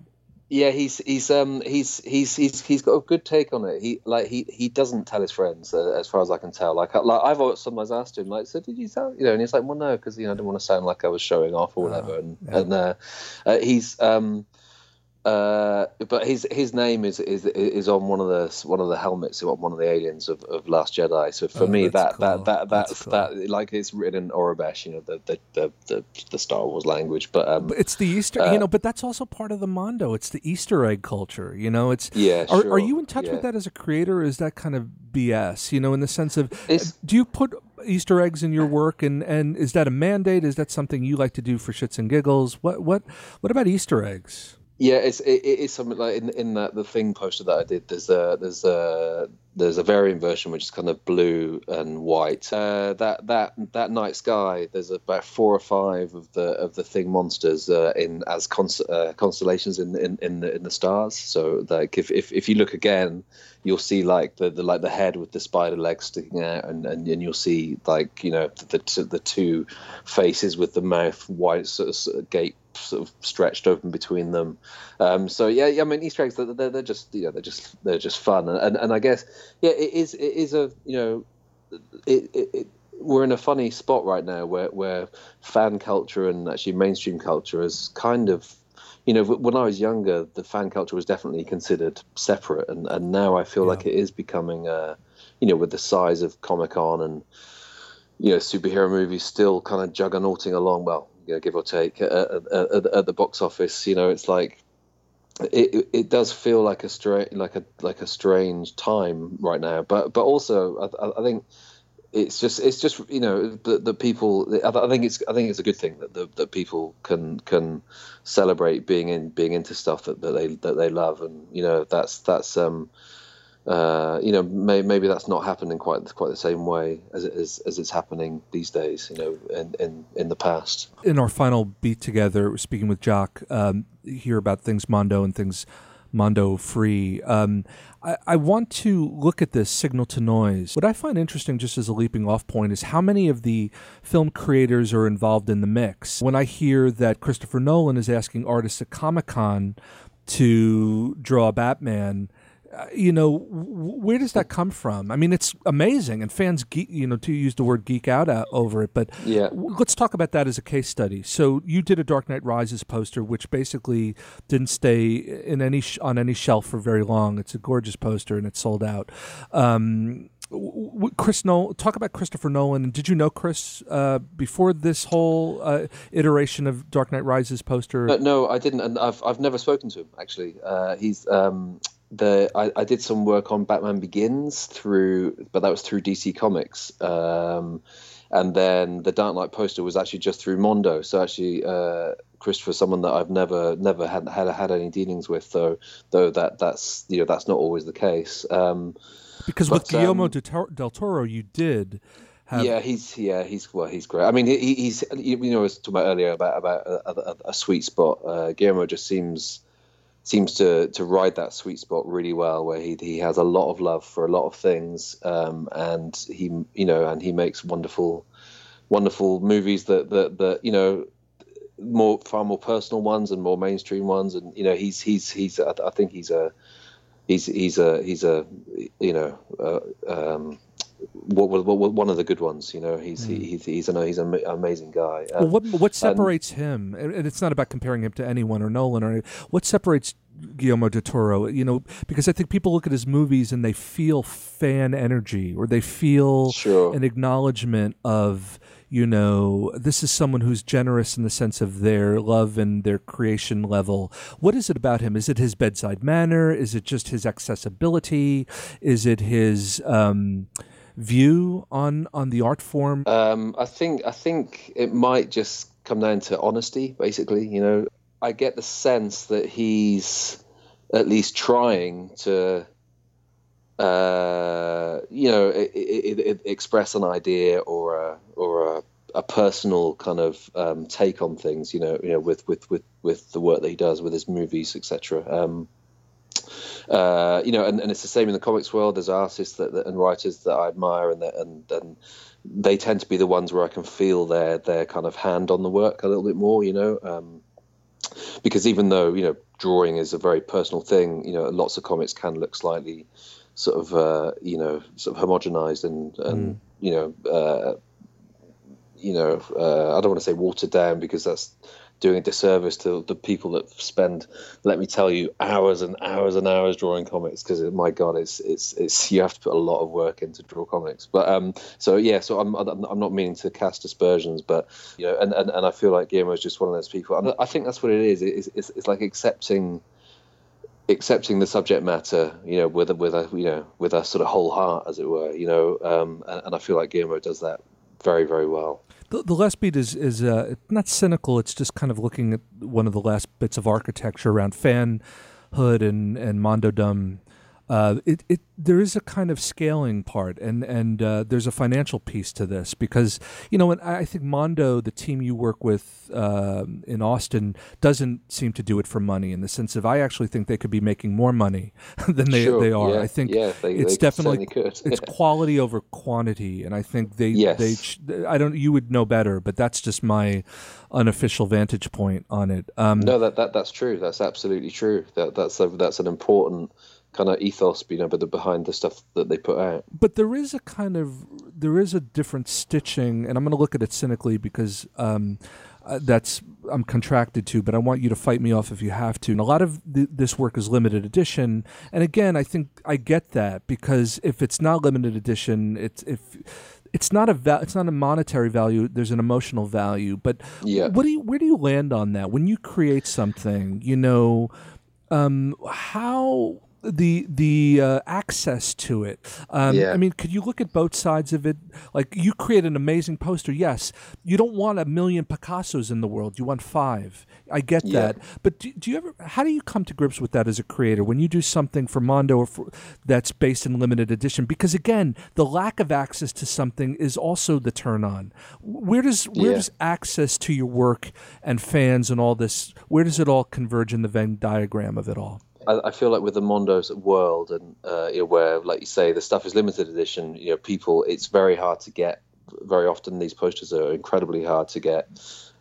Speaker 10: Yeah, he's he's um he's he's he's he's got a good take on it. He like he he doesn't tell his friends uh, as far as I can tell. Like I- like I've always sometimes asked him like, so did you tell you know? And he's like, well, no, because you know I didn't want to sound like I was showing off or whatever. and and uh, uh, he's um uh but his his name is is is on one of the one of the helmets of one of the aliens of, of Last Jedi. So for
Speaker 4: Oh,
Speaker 10: me
Speaker 4: that's
Speaker 10: that,
Speaker 4: cool.
Speaker 10: that that
Speaker 4: That's
Speaker 10: that's
Speaker 4: cool.
Speaker 10: that like it's written in Aurebesh, you know, the the the the, the Star Wars language. But um
Speaker 4: But it's the Easter,
Speaker 10: Uh,
Speaker 4: you know. But that's also part of the Mondo. It's the Easter egg culture, you know. It's
Speaker 10: Yeah,
Speaker 4: Are, are you in touch
Speaker 10: yeah.
Speaker 4: with that as a creator, or is that kind of BS? You know, in the sense of,
Speaker 10: It's-
Speaker 4: do you put Easter eggs in your work, and and is that a mandate? Is that something you like to do for shits and giggles? What what what about Easter eggs?
Speaker 10: Yeah, it's it, it is something like in in that the thing poster that I did. There's a there's a there's a variant version which is kind of blue and white. Uh, that that that night sky. There's about four or five of the of the thing monsters uh, in as uh, constellations in in in the, in the stars. So like if, if if you look again, you'll see like the, the like the head with the spider legs sticking out, and, and, and you'll see like you know the the, the two faces with the mouth wide sort of, sort of gape sort of stretched open between them. Um, so yeah, yeah, I mean Easter eggs they're, they're, they're just you know they're just they're just fun, and, and and I guess yeah it is it is a you know it, it, it we're in a funny spot right now where where fan culture and actually mainstream culture is kind of you know when I was younger the fan culture was definitely considered separate. And and now I feel like it is becoming uh you know with the size of Comic Con and you know superhero movies still kind of juggernauting along well give or take at, at, at, the box office you know it's like it, it, does feel like a stra- like a like a strange time right now. But but also I, I- think it's just it's just you know that the people I I think it's I think it's a good thing that the, that people can can celebrate being in being into stuff that, that they that they love. And you know that's that's um uh, you know, may, maybe that's not happening quite quite the same way as it is as it's happening these days. You know, in in, in the past.
Speaker 4: In our final beat together, speaking with Jock um, here about things Mondo and things Mondo free. Um, I, I want to look at this signal to noise. What I find interesting, just as a leaping off point, is how many of the film creators are involved in the mix. When I hear that Christopher Nolan is asking artists at Comic Con to draw Batman, uh, you know, w- where does that come from? I mean, it's amazing, and fans, geek, you know, to use the word geek out uh, over it. But
Speaker 10: Yeah.
Speaker 4: w- let's talk about that as a case study. So you did a Dark Knight Rises poster, which basically didn't stay in any sh- on any shelf for very long. It's a gorgeous poster, and it's sold out. Um, w- w- Chris Nolan, talk about Christopher Nolan. Did you know Chris uh, before this whole uh, iteration of Dark Knight Rises poster?
Speaker 10: No, no, I didn't, and I've I've never spoken to him actually. Uh, he's um, the I, I did some work on Batman Begins through, but that was through DC Comics. Um, and then the Dark Knight poster was actually just through Mondo. So actually, uh, Christopher's someone that I've never never had had had any dealings with, though. Though that that's you know that's not always the case. Um,
Speaker 4: because with Guillermo
Speaker 10: um,
Speaker 4: del Toro- del Toro, you did. Have,
Speaker 10: yeah, he's yeah he's well he's great. I mean he, he's you know I was talking about earlier about about a, a, a sweet spot. Uh, Guillermo just seems seems to to ride that sweet spot really well, where he he has a lot of love for a lot of things, um, and he you know and he makes wonderful wonderful movies that that that you know more far more personal ones and more mainstream ones, and you know he's he's he's I, think he's a he's he's a he's a you know uh, um, what, what, what, one of the good ones. You know he's he, he's he's an he's an amazing guy.
Speaker 4: Well,
Speaker 10: Um,
Speaker 4: what what
Speaker 10: and-
Speaker 4: separates him? And it's not about comparing him to anyone or Nolan or any- what separates Guillermo del Toro. You know, because I think people look at his movies and they feel fan energy or they feel
Speaker 10: Sure.
Speaker 4: an acknowledgement of you know this is someone who's generous in the sense of their love and their creation level. What is it about him? Is it his bedside manner? Is it just his accessibility? Is it his um, view on on the art form?
Speaker 10: Um, I think I think it might just come down to honesty, basically. You know, I get the sense that he's at least trying to, uh, you know, i i i express an idea or a or a, a personal kind of um, take on things. You know, you know, with with with with the work that he does with his movies, etc. Um, uh, you know, and, and it's the same in the comics world. There's artists that, that and writers that I admire, and that, and and they tend to be the ones where I can feel their their kind of hand on the work a little bit more. You know, um, because even though you know drawing is a very personal thing, you know, lots of comics can look slightly sort of uh, you know sort of homogenized and and you know uh, you know uh, I don't want to say watered down because that's doing a disservice to the people that spend let me tell you hours and hours and hours drawing comics because my god it's it's it's you have to put a lot of work into draw comics. But um so yeah so i'm i'm not meaning to cast aspersions but you know and and, and i feel like guillermo is just one of those people. And i think that's what it is. It's, it's, it's like accepting accepting the subject matter, you know, with a, with a you know with a sort of whole heart, as it were, you know, um, and, and I feel like Guillermo does that very very well.
Speaker 4: The, the last beat is is uh, not cynical. It's just kind of looking at one of the last bits of architecture around fanhood and and mondodom. Uh, it, it there is a kind of scaling part, and and uh, there's a financial piece to this because you know, and I I think Mondo, the team you work with um in Austin, doesn't seem to do it for money in the sense of I actually think they could be making more money than they
Speaker 10: Sure,
Speaker 4: they are.
Speaker 10: yeah,
Speaker 4: I think
Speaker 10: yeah, they-
Speaker 4: it's
Speaker 10: they
Speaker 4: definitely
Speaker 10: could,
Speaker 4: it's quality over quantity, and I think they
Speaker 10: Yes.
Speaker 4: they I don't you would know better, but that's just my unofficial vantage point on it. Um,
Speaker 10: No, that, that that's true. That's absolutely true. That that's a, that's an important kind of ethos, but the, behind the stuff that they put out.
Speaker 4: but there is a kind of there is a different stitching, and I'm going to look at it cynically because um, uh, that's I'm contracted to. But I want you to fight me off if you have to. And a lot of th- this work is limited edition, and again, I think I get that because if it's not limited edition, it's if it's not a it's not a monetary value. There's an emotional value. But
Speaker 10: Yeah.
Speaker 4: what do you where do you land on that when you create something? You know, um, how the the uh, access to it. Um,
Speaker 10: Yeah.
Speaker 4: I mean, could you look at both sides of it? Like you create an amazing poster. Yes, you don't want a million Picassos in the world. You want five. I get
Speaker 10: Yeah.
Speaker 4: that. But do, do you ever? How do you come to grips with that as a creator when you do something for Mondo or for, that's based in limited edition? Because again, the lack of access to something is also the turn on. Where does where
Speaker 10: Yeah.
Speaker 4: does access to your work and fans and all this? Where does it all converge in the Venn diagram of it all?
Speaker 10: I, feel like with the Mondo's world and uh, you know, where, like you say, the stuff is limited edition. You know, people, it's very hard to get. Very often, these posters are incredibly hard to get.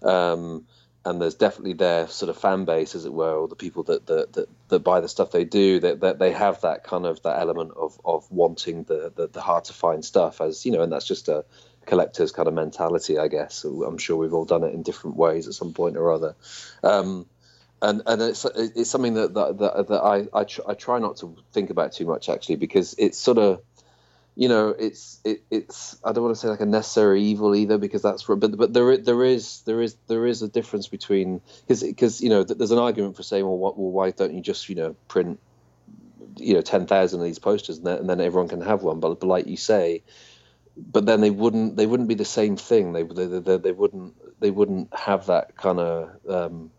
Speaker 10: Um, and there's definitely their sort of fan base, as it were, or the people that that, that, that buy the stuff they do, that, that they have that kind of that element of of wanting the, the, the hard to find stuff, as you know, and that's just a collector's kind of mentality, I guess. I'm sure we've all done it in different ways at some point or other. Um, and and it's it's something that that, that, that I I, tr- I try not to think about too much actually because it's sort of you know it's it, it's I don't want to say like a necessary evil either because that's but but there there is there is there is a difference between because because you know there's an argument for saying well what well why don't you just you know print you know ten thousand of these posters and then, and then everyone can have one. But, but like you say but then they wouldn't they wouldn't be the same thing. They they they, they wouldn't they wouldn't have that kind of um,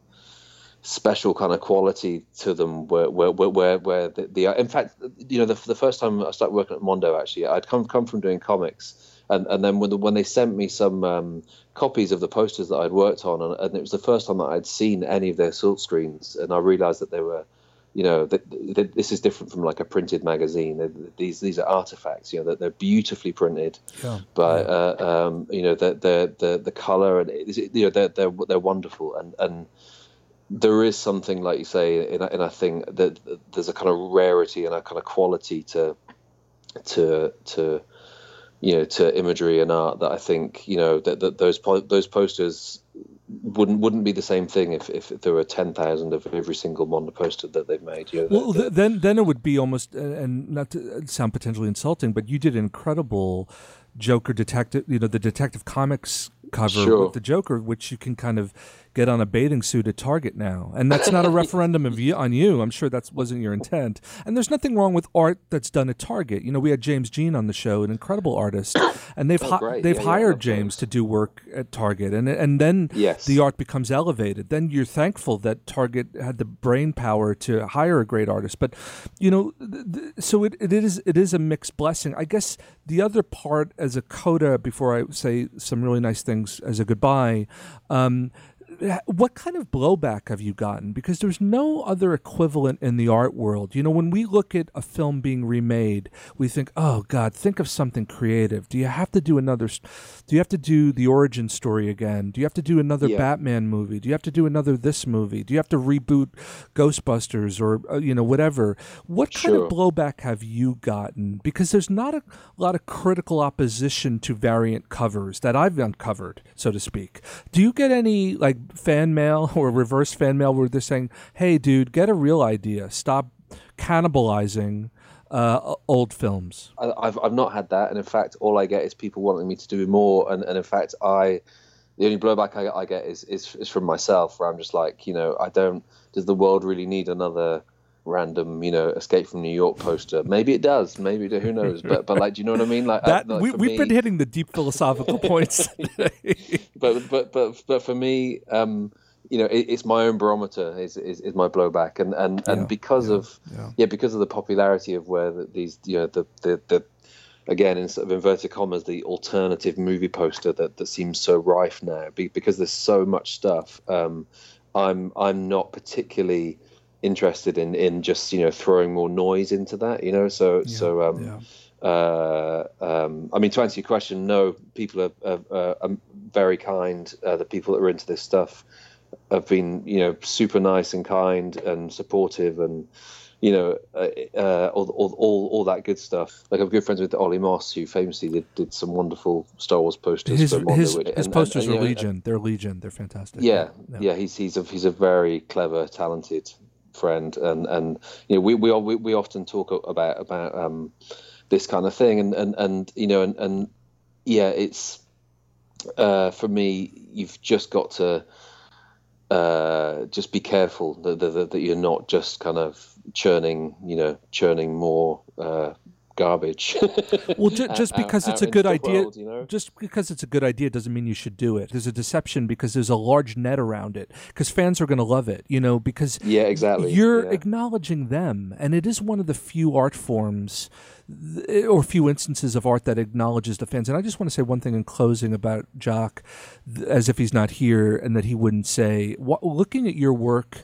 Speaker 10: special kind of quality to them where where where, where the, the in fact you know the, the first time I started working at Mondo actually I'd come come from doing comics and and then when the, when they sent me some um, copies of the posters that I'd worked on and, and, it was the first time that I'd seen any of their silk screens and I realized that they were you know that, this is different from like a printed magazine they're, these these are artifacts you know that they're beautifully printed yeah. but yeah. Uh, um, you know the the the, the color and you know they're, they're they're wonderful and and there is something like you say, and, and I think that there's a kind of rarity and a kind of quality to to to you know to imagery and art that I think you know that, that those those posters wouldn't wouldn't be the same thing if, if there were ten thousand of every single Mondo poster that they've made. You know,
Speaker 4: well, the, then then it would be almost uh, and not to sound potentially insulting, but you did incredible Joker detective, you know, the Detective Comics cover sure. with the Joker, which you can kind of get on a bathing suit at Target now. And that's not a referendum of you, on you. I'm sure that wasn't your intent. And there's nothing wrong with art that's done at Target. You know, we had James Jean on the show, an incredible artist, and they've oh, hi- they've yeah, hired yeah, James to do work at Target, and and then
Speaker 10: yes.
Speaker 4: the art becomes elevated. Then you're thankful that Target had the brain power to hire a great artist. But you know, th- th- so it, it is it is a mixed blessing. I guess the other part as a coda, before I say some really nice things as a goodbye. Um, what kind of blowback have you gotten? Because there's no other equivalent in the art world. You know, when we look at a film being remade, we think, "Oh God, think of something creative." Do you have to do another? Do you have to do the origin story again? Do you have to do another yeah. Batman movie? Do you have to do another this movie? Do you have to reboot Ghostbusters or uh, you know whatever? What kind sure. of blowback have you gotten? Because there's not a lot of critical opposition to variant covers that I've uncovered, so to speak. Do you get any like fan mail or reverse fan mail where they're saying, "Hey, dude, get a real idea. Stop cannibalizing." Uh, old films.
Speaker 10: I've I've not had that, and in fact, all I get is people wanting me to do more. And, and in fact, I the only blowback I, I get is, is is from myself, where I'm just like, you know, I don't. Does the world really need another? random, you know, Escape from New York poster. Maybe it does. Maybe who knows? But but like, do you know what I mean? Like,
Speaker 4: that,
Speaker 10: like
Speaker 4: we, we've me, been hitting the deep philosophical points.
Speaker 10: but but but but for me, um, you know, it, it's my own barometer is, is, is my blowback, and and and yeah, because
Speaker 4: yeah,
Speaker 10: of
Speaker 4: yeah.
Speaker 10: yeah. because of the popularity of where the, these you know the the the again in sort of inverted commas the alternative movie poster that that seems so rife now because there's so much stuff. Um, I'm I'm not particularly interested in in just you know throwing more noise into that you know so yeah, so um yeah. Uh, um i mean to answer your question no people are, are, are very kind uh, the people that are into this stuff have been you know super nice and kind and supportive and you know, uh, uh, all, all, all, all, that good stuff. Like I'm good friends with Olly Moss, who famously did, did some wonderful Star Wars posters.
Speaker 4: His,
Speaker 10: Mondo,
Speaker 4: his,
Speaker 10: and,
Speaker 4: his posters and, and, are know, legion. They're legion. They're fantastic.
Speaker 10: Yeah, yeah, yeah, He's he's a he's a very clever, talented friend, and and you know we we we, we often talk about about um, this kind of thing, and and and you know, and and yeah, it's uh, for me, you've just got to uh, just be careful that, that, that you're not just kind of churning, you know, churning more uh, garbage.
Speaker 4: well, ju- just because out, it's out a good idea, world, you know? just because it's a good idea doesn't mean you should do it. There's a deception because there's a large net around it. Because fans are going to love it, you know. Because
Speaker 10: yeah, exactly.
Speaker 4: You're
Speaker 10: yeah.
Speaker 4: acknowledging them, and it is one of the few art forms or a few instances of art that acknowledges the fans. And I just want to say one thing in closing about Jock, as if he's not here, and that he wouldn't say. Looking at your work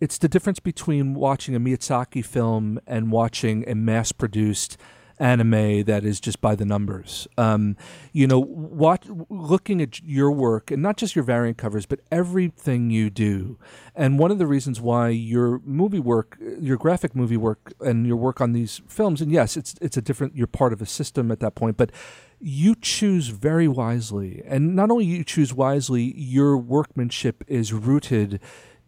Speaker 4: it's the difference between watching a Miyazaki film and watching a mass-produced anime that is just by the numbers. Um, you know, what looking at your work and not just your variant covers, but everything you do. And one of the reasons why your movie work, your graphic movie work, and your work on these films, and yes, it's it's a different. You're part of a system at that point, but you choose very wisely. And not only you choose wisely, your workmanship is rooted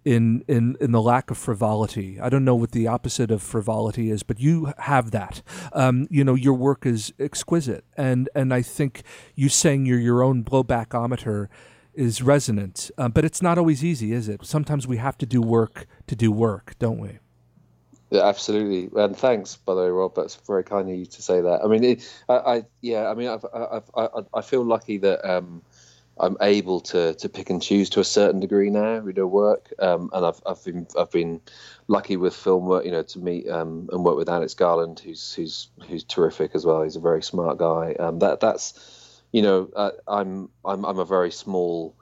Speaker 4: in in in the lack of frivolity. I don't know what the opposite of frivolity is, but you have that. Um, you know, your work is exquisite, and and I think you saying you're your own blowbackometer is resonant. Uh, but it's not always easy, is it? Sometimes we have to do work to do work, don't we?
Speaker 10: Yeah, absolutely. And thanks, by the way, Rob. That's very kind of you to say that. I mean, it, I, I, yeah, I mean, I've, I've, I, I feel lucky that. Um, I'm able to to pick and choose to a certain degree now. We do work, um, and I've I've been I've been lucky with film work, you know, to meet um, and work with Alex Garland, who's who's who's terrific as well. He's a very smart guy. Um, that that's you know, uh, I'm I'm I'm a very small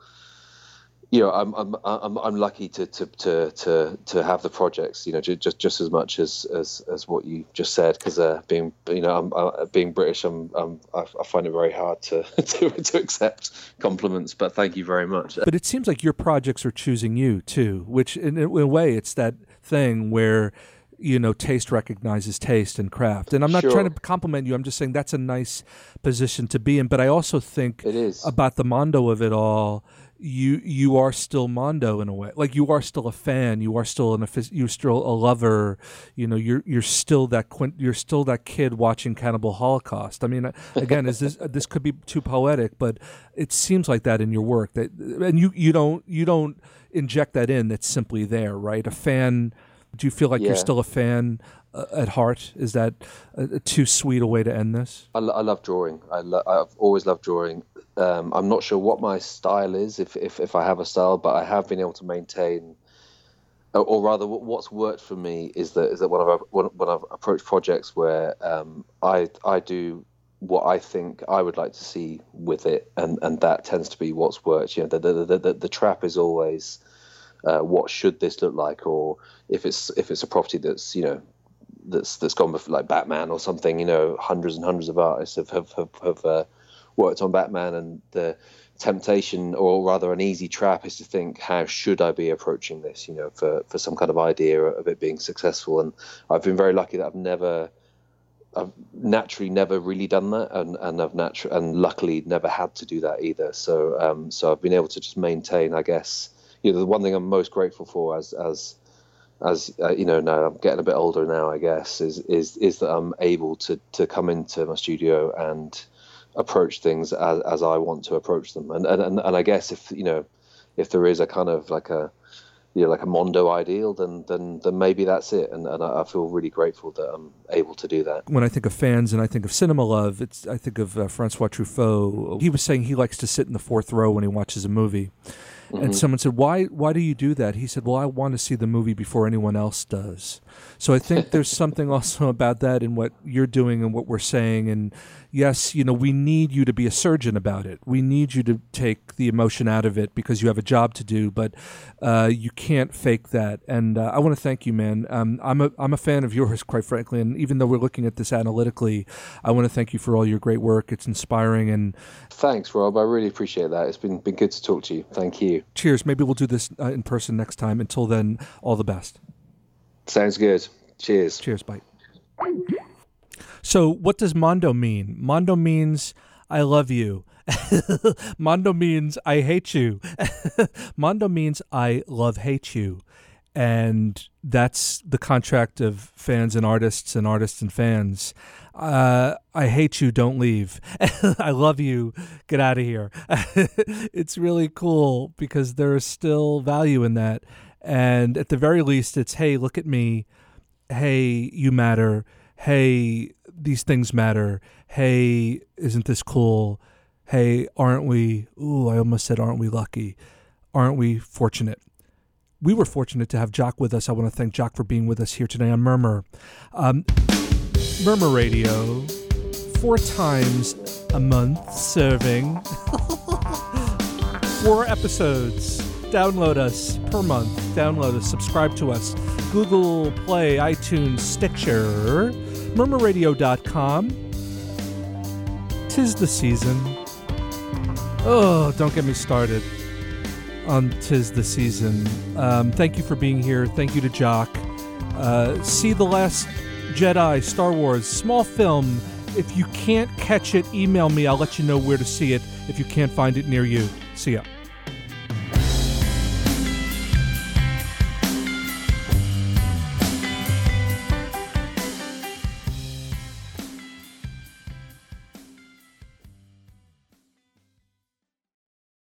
Speaker 10: you know, I'm I'm I'm I'm lucky to to to to to have the projects, you know, just just as much as as as what you just said, because uh, being you know, I'm uh, being British, I'm, I'm I find it very hard to, to to accept compliments, but thank you very much.
Speaker 4: But it seems like your projects are choosing you too, which in, in a way it's that thing where you know taste recognizes taste and craft and i'm not
Speaker 10: Sure.
Speaker 4: trying to compliment you i'm just saying that's a nice position to be in but i also think
Speaker 10: It is.
Speaker 4: about the mondo of it all you you are still mondo in a way. Like you are still a fan. You are still an you're still a lover. You know you're you're still that quint, you're still that kid watching cannibal holocaust. I mean uh, again is this this could be too poetic but it seems like that in your work that and you you don't you don't inject that in that's simply there right? A fan do you feel like you're still a fan uh, at heart is that a, a too sweet a way to end this
Speaker 10: I, lo- I love drawing. I lo- I've always loved drawing. Um, I'm not sure what my style is, if, if if I have a style, but I have been able to maintain, or, or rather, what's worked for me is that is that when I've when, when I've approached projects where um, I I do what I think I would like to see with it, and, and that tends to be what's worked. You know, the the the, the, the trap is always uh, what should this look like, or if it's if it's a property that's you know that's that's gone before, like Batman or something. You know, hundreds and hundreds of artists have have have, have uh, worked on Batman, and the temptation, or rather an easy trap, is to think, how should I be approaching this? You know, for for some kind of idea of it being successful. And I've been very lucky that I've never. I've naturally never really done that, and, and I've natu- and luckily never had to do that either. So, um, so I've been able to just maintain, I guess, you know, the one thing I'm most grateful for as as as uh, you know now I'm getting a bit older now I guess is is is that I'm able to to come into my studio and approach things as, as I want to approach them and, and and I guess if you know if there is a kind of like a you know like a Mondo ideal then then then maybe that's it and, and I I feel really grateful that I'm able to do that
Speaker 4: when I think of fans and I think of cinema love, it's I think of uh, Francois Truffaut. He was saying he likes to sit in the fourth row when he watches a movie. And
Speaker 10: Mhm.
Speaker 4: someone said, "Why? Why do you do that?" He said, "Well, I want to see the movie before anyone else does." So I think there's something also about that in what you're doing and what we're saying. And yes, you know, we need you to be a surgeon about it. We need you to take the emotion out of it because you have a job to do. But uh, you can't fake that. And uh, I want to thank you, man. Um, I'm a I'm a fan of yours, quite frankly. And even though we're looking at this analytically, I want to thank you for all your great work. It's inspiring. And
Speaker 10: thanks Rob I really appreciate that it's been been good to talk to you thank you
Speaker 4: cheers. Maybe we'll do this uh, in person next time. Until then, all the best.
Speaker 10: sounds good cheers
Speaker 4: cheers bye So, what does Mondo mean? Mondo means I love you. Mondo means I hate you. Mondo means I love hate you. And that's the contract of fans and artists and artists and fans. Uh, I hate you, don't leave. I love you, get out of here. it's really cool because there is still value in that. And at the very least, it's hey, look at me. Hey, you matter. Hey, these things matter. Hey, isn't this cool? Hey, aren't we? Ooh, I almost said, aren't we lucky? Aren't we fortunate? We were fortunate to have Jock with us. I want to thank Jock for being with us here today on Murmur. Um, Murmur Radio, four times a month, serving four episodes Download us per month. Download us. Subscribe to us. Google Play, iTunes, Stitcher, murmurradio.com. Tis the season. Oh, don't get me started on Tis the Season. Um, thank you for being here. Thank you to Jock. Uh, see The Last Jedi, Star Wars, small film. If you can't catch it, email me. I'll let you know where to see it if you can't find it near you. See ya.